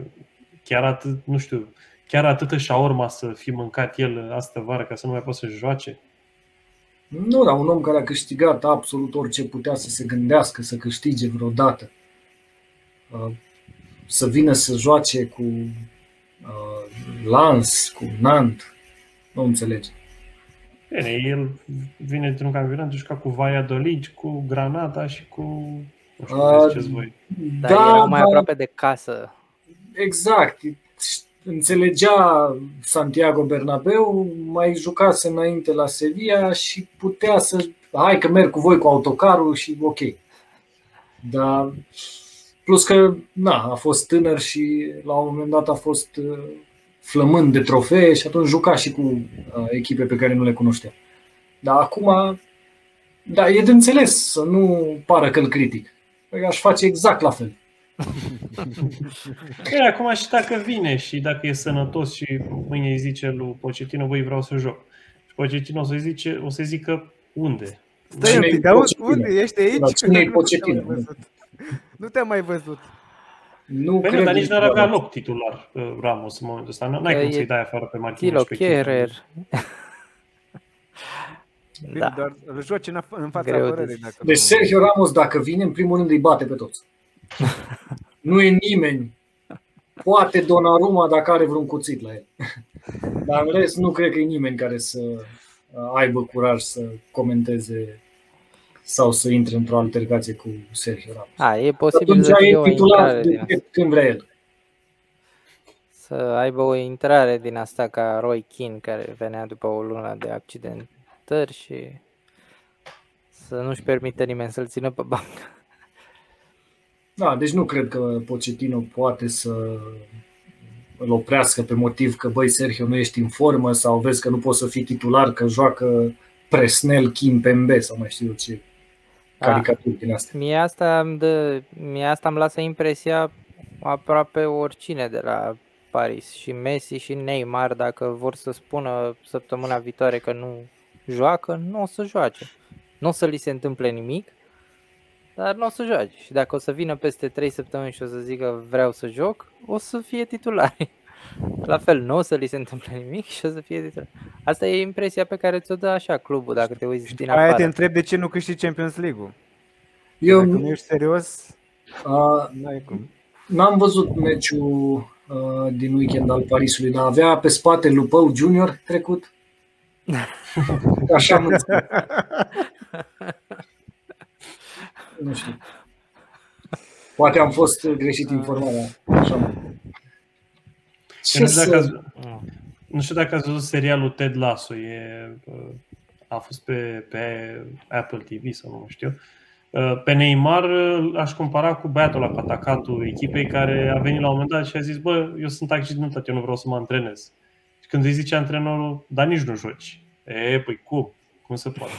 chiar atât, nu știu, chiar atâtă șaorma să fi mâncat el astă vară ca să nu mai poată să joace. Nu, dar un om care a câștigat absolut orice putea să se gândească să câștige vreodată. Uh, Să vină să joace cu uh, Lens, cu Nantes, nu înțelege. Bine, el vine dintr-un campionat, juca cu Valladolid, cu Granada și cu... Nu știu, Uh, uh, ziceți voi. Dar erau mai aproape de casă. Exact. Înțelegea Santiago Bernabeu, mai jucase înainte la Sevilla și putea să. Hai că merg cu voi cu autocarul și ok. Dar plus că na, a fost tânăr și la un moment dat a fost uh, flămând de trofee și atunci juca și cu uh, echipe pe care nu le cunoștea. Dar acum, da, e de înțeles să nu pară că îl critic. Păi aș face exact la fel. E, acum și dacă vine și dacă e sănătos și mâine îi zice lui Pochettino, băi, vreau să joc. Și Pochettino o să zice, o să zică unde? Stai un Cine-i pic, dar unde, Pochettino? unde ești aici? Dar cine-i Nu te-am Pochettino? mai văzut. Nu te-am mai văzut. Nu Păi cred nu, dar nici că- n-ar avea loc titular uh, Ramos în momentul ăsta. N-ai Că cum e să-i dai afară pe Marquinhos Tilo și Da. doar îl joci în, af- în fața Greu de apărării. zis. Dacă Deci nu- Sergio Ramos, dacă vine, în primul rând îi bate pe toți. Nu e nimeni. Poate Donnarumma dacă are vreun cuțit la el. Dar în rest, nu cred că e nimeni care să uh, aibă curaj să comenteze sau să intre într-o altercație cu Sergio Ramos. A, e posibil Atunci să fie o e titular intrare din de asta. când vrea el. Să aibă o intrare din asta ca Roy Keane care venea după o lună de accidentări și să nu-și permită nimeni să-l țină pe bancă. Da, deci nu cred că Pochettino poate să îl oprească pe motiv că, băi, Sergio, nu ești în formă sau vezi că nu poți să fii titular, că joacă Presnel Kim Pembe sau mai știu eu ce Da. caricaturi din astea. Mie asta îmi dă, mie asta îmi lasă impresia aproape oricine de la Paris și Messi și Neymar dacă vor să spună săptămâna viitoare că nu joacă, nu o să joace. Nu o să li se întâmple nimic, dar nu o să joace. Și dacă o să vină peste 3 săptămâni și o să zică vreau să joc, o să fie titular. La fel, nu o să li se întâmple nimic și o să fie titular. Asta e impresia pe care ți-o dă așa clubul dacă te uiți din Aia te afară. întreb de ce nu câștigi Champions League-ul. Eu Dacă nu ești serios, uh, n-ai cum. n-am văzut meciul uh, din weekend al Parisului, dar avea pe spate Lupău Junior trecut. Așa am înțeles. Nu știu. Poate am fost greșit informarea. Așa am- Eu nu știu dacă ați, Mm. nu știu dacă ați văzut serialul Ted Lasso. E, uh, a fost pe, pe Apple TV sau nu știu. Uh, Pe Neymar uh, aș compara cu băiatul la atacantul echipei care a venit la un moment dat și a zis Bă, eu sunt accidentat, eu nu vreau să mă antrenez. Și când îi zice antrenorul, dar nici nu joci. E, păi cum? Cum se poate?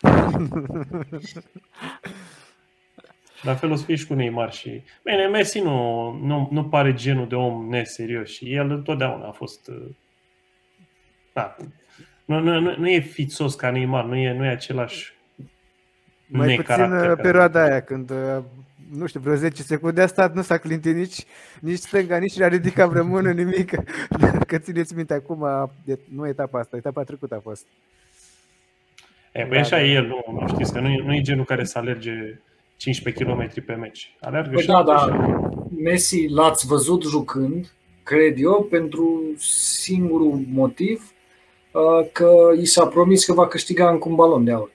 La fel o să fie și cu Neymar și... Bine, Messi nu, nu, nu pare genul de om neserios și el întotdeauna a fost... uh, Da, nu, nu, nu, nu e fițos ca Neymar, nu e, nu e același Mai puțin necaracter uh, care- perioada aia, când, uh, nu știu, vreo 10 secunde a stat, nu s-a clintit nici, nici stânga, nici a ridicat vreo mână, nimic. Că țineți minte acum, de, nu etapa asta, etapa trecută a fost. E, păi așa e el, nu, nu știți că nu e, nu e genul care să alerge 15 km pe meci. Alergă Păi și da, da. așa. Messi l-ați văzut jucând, cred eu, pentru singurul motiv uh, că i s-a promis că va câștiga încă un balon de aur.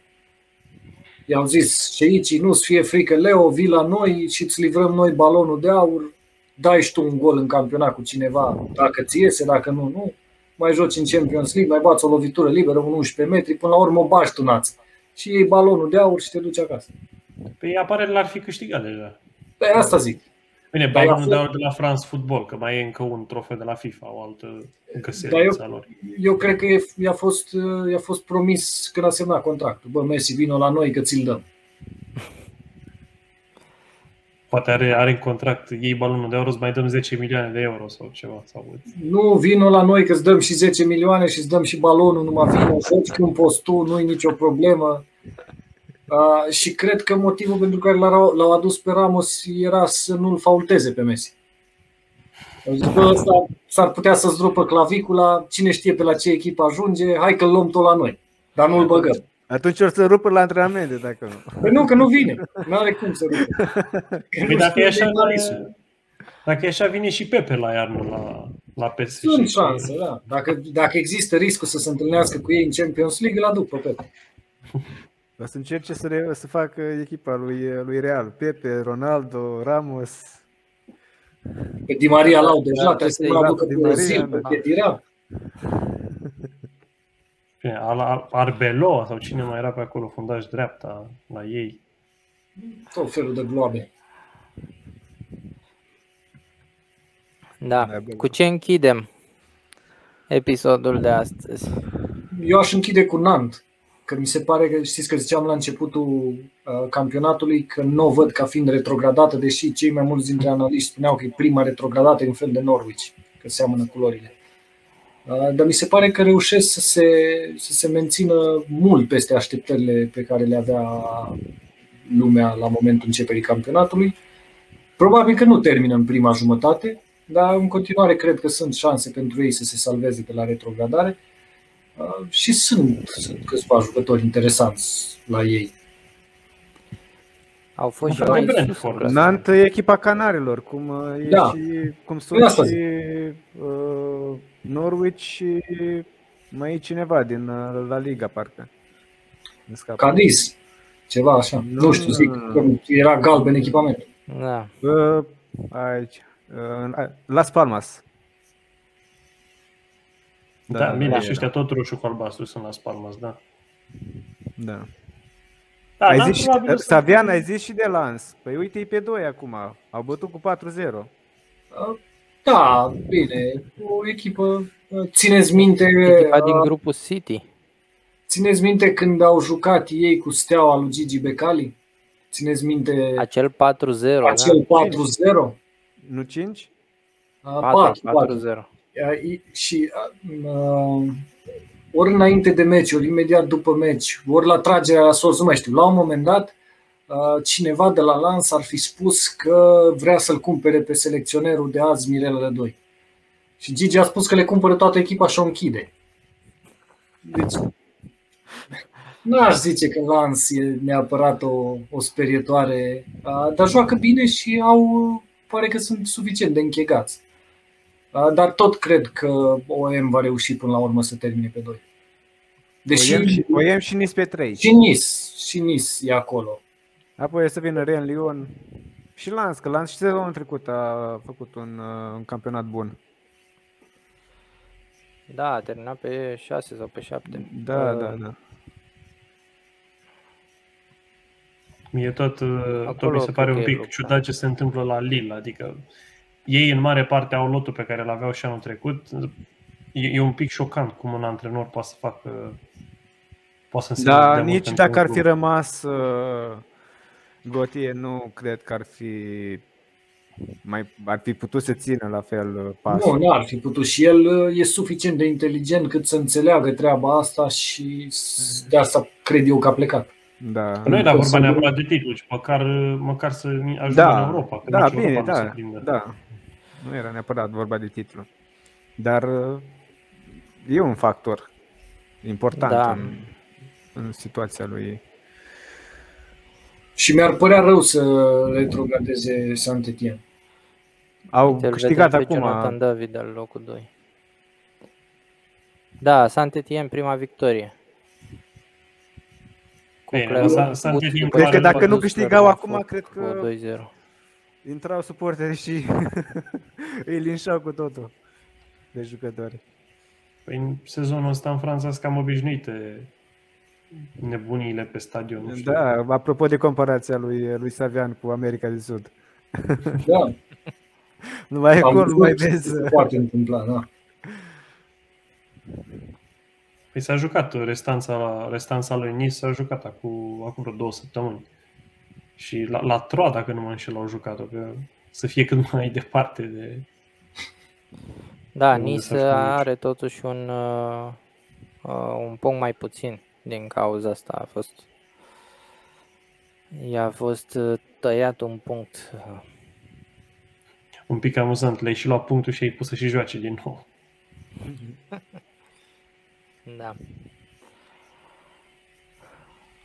I-au zis, ceicii, nu-ți fie frică, Leo, vii la noi și îți livrăm noi balonul de aur, dai și tu un gol în campionat cu cineva, dacă ți iese, dacă nu, nu. Mai joci în Champions League, mai bați o lovitură liberă, un 11 metri, până la urmă o bași tu nați. Și iei balonul de aur și te duci acasă. Păi apare l-ar fi câștigat deja. Pe asta zic. Bine, Dar balonul eu- de aur de la France Football, că mai e încă un trofeu de la FIFA, o altă încă Dar eu- serie a lor. eu cred că e- i-a fost, i-a fost promis când a semnat contractul. Bă, Messi, vino la noi că ți-l dăm. Poate are, are în contract, iei balonul de aur, îți mai dăm 10 milioane de euro sau ceva. Sau... Nu, vino la noi că îți dăm și 10 milioane și îți dăm și balonul, numai vino, joci când poți tu, nu-i nicio problemă. Uh, și cred că motivul pentru care l-au, l-au adus pe Ramos era să nu-l faulteze pe Messi. Au zis, bă, ăsta s-ar putea să-ți rupă clavicula, cine știe pe la ce echipă ajunge, hai că-l luăm tot la noi, dar nu-l băgăm. Atunci o să rupă la antrenamente, dacă nu. Păi nu, că nu vine. Nu are cum să rupă. Că Păi nu dacă e știe așa, Neymarisul. dacă e așa, vine și Pepe la iarnă la, la PSG. Sunt șanse, da. Dacă, dacă există riscul să se întâlnească cu ei în Champions League, îl aduc pe Pepe. O să încerce să, re, să facă echipa lui, lui Real. Pepe, Ronaldo, Ramos. Pe Di Maria l-au deja, Da, trebuie să da, mă da, aducă Di pe Maria, Ozil, pe da. Khedira. Bine, Al- Al- Arbeloa sau cine mai era pe acolo, fundaș dreapta la ei. Tot felul de gloabe. Da. Da, bine. Cu ce închidem episodul de astăzi? Eu aș închide cu Nant, că mi se pare că știți că ziceam la începutul uh, campionatului că nu o văd ca fiind retrogradată, deși cei mai mulți dintre analiști spuneau că e prima retrogradată în fel de Norwich, că seamănă culorile. Uh, dar mi se pare că reușesc să se, să se mențină mult peste așteptările pe care le avea lumea la momentul începerii campionatului. Probabil că nu termină în prima jumătate, dar în continuare cred că sunt șanse pentru ei să se salveze de la retrogradare. Uh, și sunt, sunt câțiva jucători interesanți la ei. Au fost și Un fel de mai Brentford. sus. Nant e echipa Canarilor, cum uh, e Da. și cum Păi sunt asta și zic. uh, Norwich și mai e cineva din uh, La Liga, parcă. Îmi scapă. Cadiz, ceva așa. Nu, Nu, știu, zic, nu, că era galben echipament. Da. Uh, aici. Uh, Las Palmas. Da, Da, da bine, da. și ăștia tot roșu cu albastru sunt la Spalmas, da. Da. Da, ai dar zis, probabil o și, să- Savian, ai zis și de Lans. Păi uite, e pe 2 acum. Au bătut cu 4-0. Uh, Da, bine, o echipă, uh, țineți minte, Echipa din uh, grupul City. țineți minte când au jucat ei cu steaua lui Gigi Becali? Țineți minte Acel 4-0, da? acel 4-0? Nu 5? Uh, 4, 4, 4-0. Uh, Și uh, ori înainte de meci, ori imediat după meci, ori la tragerea la sorți, nu mai știu, la un moment dat uh, cineva de la Lans ar fi spus că vrea să-l cumpere pe selecționerul de azi, Mirel Rădoi. Și Gigi a spus că le cumpără toată echipa și o închide. Deci, nu aș zice că Lans e neapărat o, o sperietoare, uh, dar joacă bine și au, pare că sunt suficient de închegați. Uh, Dar tot cred că OM va reuși până la urmă să termine pe 2. Deși o, iau și, o iau și Nis pe 3. și Nis, și Nis e acolo. Apoi o să vină Ren Lyon și Lans, că Lans și sezonul trecut a făcut un, uh, un campionat bun. Da, a terminat pe 6 sau pe 7. Da, da, da. Mie tot, uh, tot Acolo mi se pare cred un că e pic loc, ciudat ce se întâmplă la Lille, adică ei în mare parte au lotul pe care îl aveau și anul trecut. E, e un pic șocant cum un antrenor poate să facă poate să se Da, dea mult nici pentru dacă ar un fi club. rămas uh, Gotie, nu cred că ar fi mai ar fi putut să țină la fel uh, pasul. Nu, n-ar fi putut. Și el uh, e suficient de inteligent cât să înțeleagă treaba asta și s- de asta cred eu că a plecat. Da. Nu e la Că vorba să- neapărat de titlu, ci măcar, măcar să ajungă Da, în Europa. Că Da, nici bine, Europa nu se da, prinde. da. Nu era neapărat vorba de titlu. Dar uh, e un factor important Da. în, în situația lui. Și mi-ar părea rău să retrogradeze Saint-Étienne. Au Uite, îl câștigat vedem pe acum. Jonathan David al locul 2. Da, Saint-Étienne prima victorie. Cu Bine, Clairvaux, Sa- Saint-Étienne după Cred că ce dacă a nu dus câștigau Clermont acum, Foot cred cu că- 2-0. Intrau suporteri și îi linșau cu totul de jucători. Păi în sezonul ăsta în Franța sunt cam obișnuite nebuniile pe stadion. Nu știu. Da, apropo de comparația lui, lui Savian cu America de Sud. Da, Numai am acolo nu mai văzut ce vezi. se poate întâmpla, da. Păi s-a jucat restanța, restanța lui Nice, s-a jucat acum, acum vreo două săptămâni. Și la, la Troa, dacă nu mă înșel, au jucat-o, că să fie cât mai departe de... Da, Unde Nice s-a jucat are totuși un, uh, uh, un punct mai puțin din cauza asta. A fost i-a fost uh, tăiat un punct. uh, Un pic amuzant, le-ai și luat punctul și ai pus să și joace din nou. Da.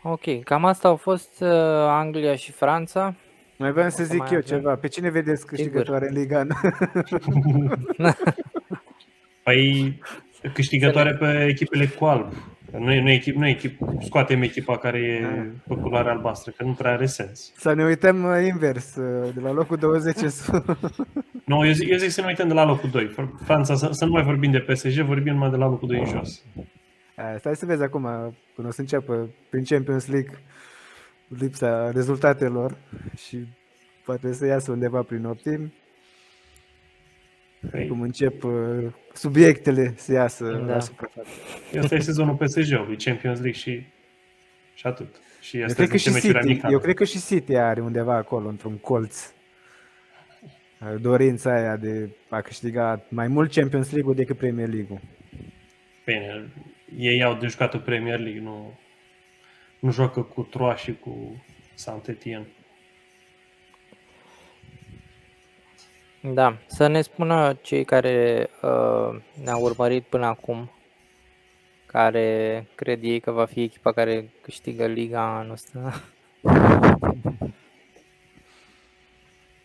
Ok, cam asta au fost uh, Anglia și Franța. Mai vreau să O să zic mai eu avem? ceva. Pe cine vedeți câștigătoare în Liga? Păi câștigătoare pe echipele cu alb. Că Nu e, nu e echip, nu e echip, scoatem echipa care e pe culoare albastră, că nu prea are sens. Să ne uităm uh, invers, uh, de la locul 20 în sus. Nu, eu zic, eu zic să ne uităm de la locul 2. Franța, să, să nu mai vorbim de PSG, vorbim numai de la locul 2 în jos. A, Stai să vezi acum, când o să înceapă prin Champions League lipsa rezultatelor și poate să iasă undeva prin optim, Păi, cum încep uh, subiectele să iasă Da. la suprafață. Ăsta e sezonul PSG-ului, Champions League și, și atât. Și Eu asta cred, că și meciuri City, amicale. eu cred că și City are undeva acolo, într-un colț, uh, dorința aia de a câștiga mai mult Champions League-ul decât Premier League-ul. Bine, ei au de jucat în Premier League, nu, nu joacă cu Troa și cu Saint-Étienne. Da, să ne spună cei care uh, ne-au urmărit până acum, care cred ei că va fi echipa care câștigă Liga anul ăsta.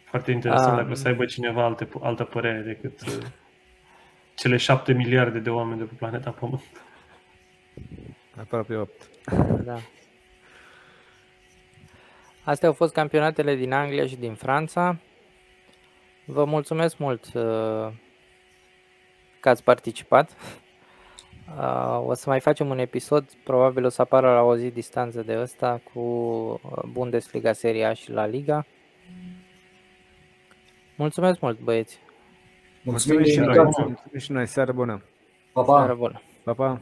Foarte interesant Ah. dacă să aibă cineva alte, altă părere decât uh, cele șapte miliarde de oameni de pe planeta Pământ. Aproape 8. Da. Astea au fost campionatele din Anglia și din Franța. Vă mulțumesc mult uh, că ați participat. Uh, o să mai facem un episod, probabil o să apară la o zi distanță de ăsta cu uh, Bundesliga, Serie A și La Liga. Mulțumesc mult, băieți! Mulțumim de Mulțumim și noi, invitație. mulțumim și noi, seară bună! Pa, pa! Seară bună! Pa, pa!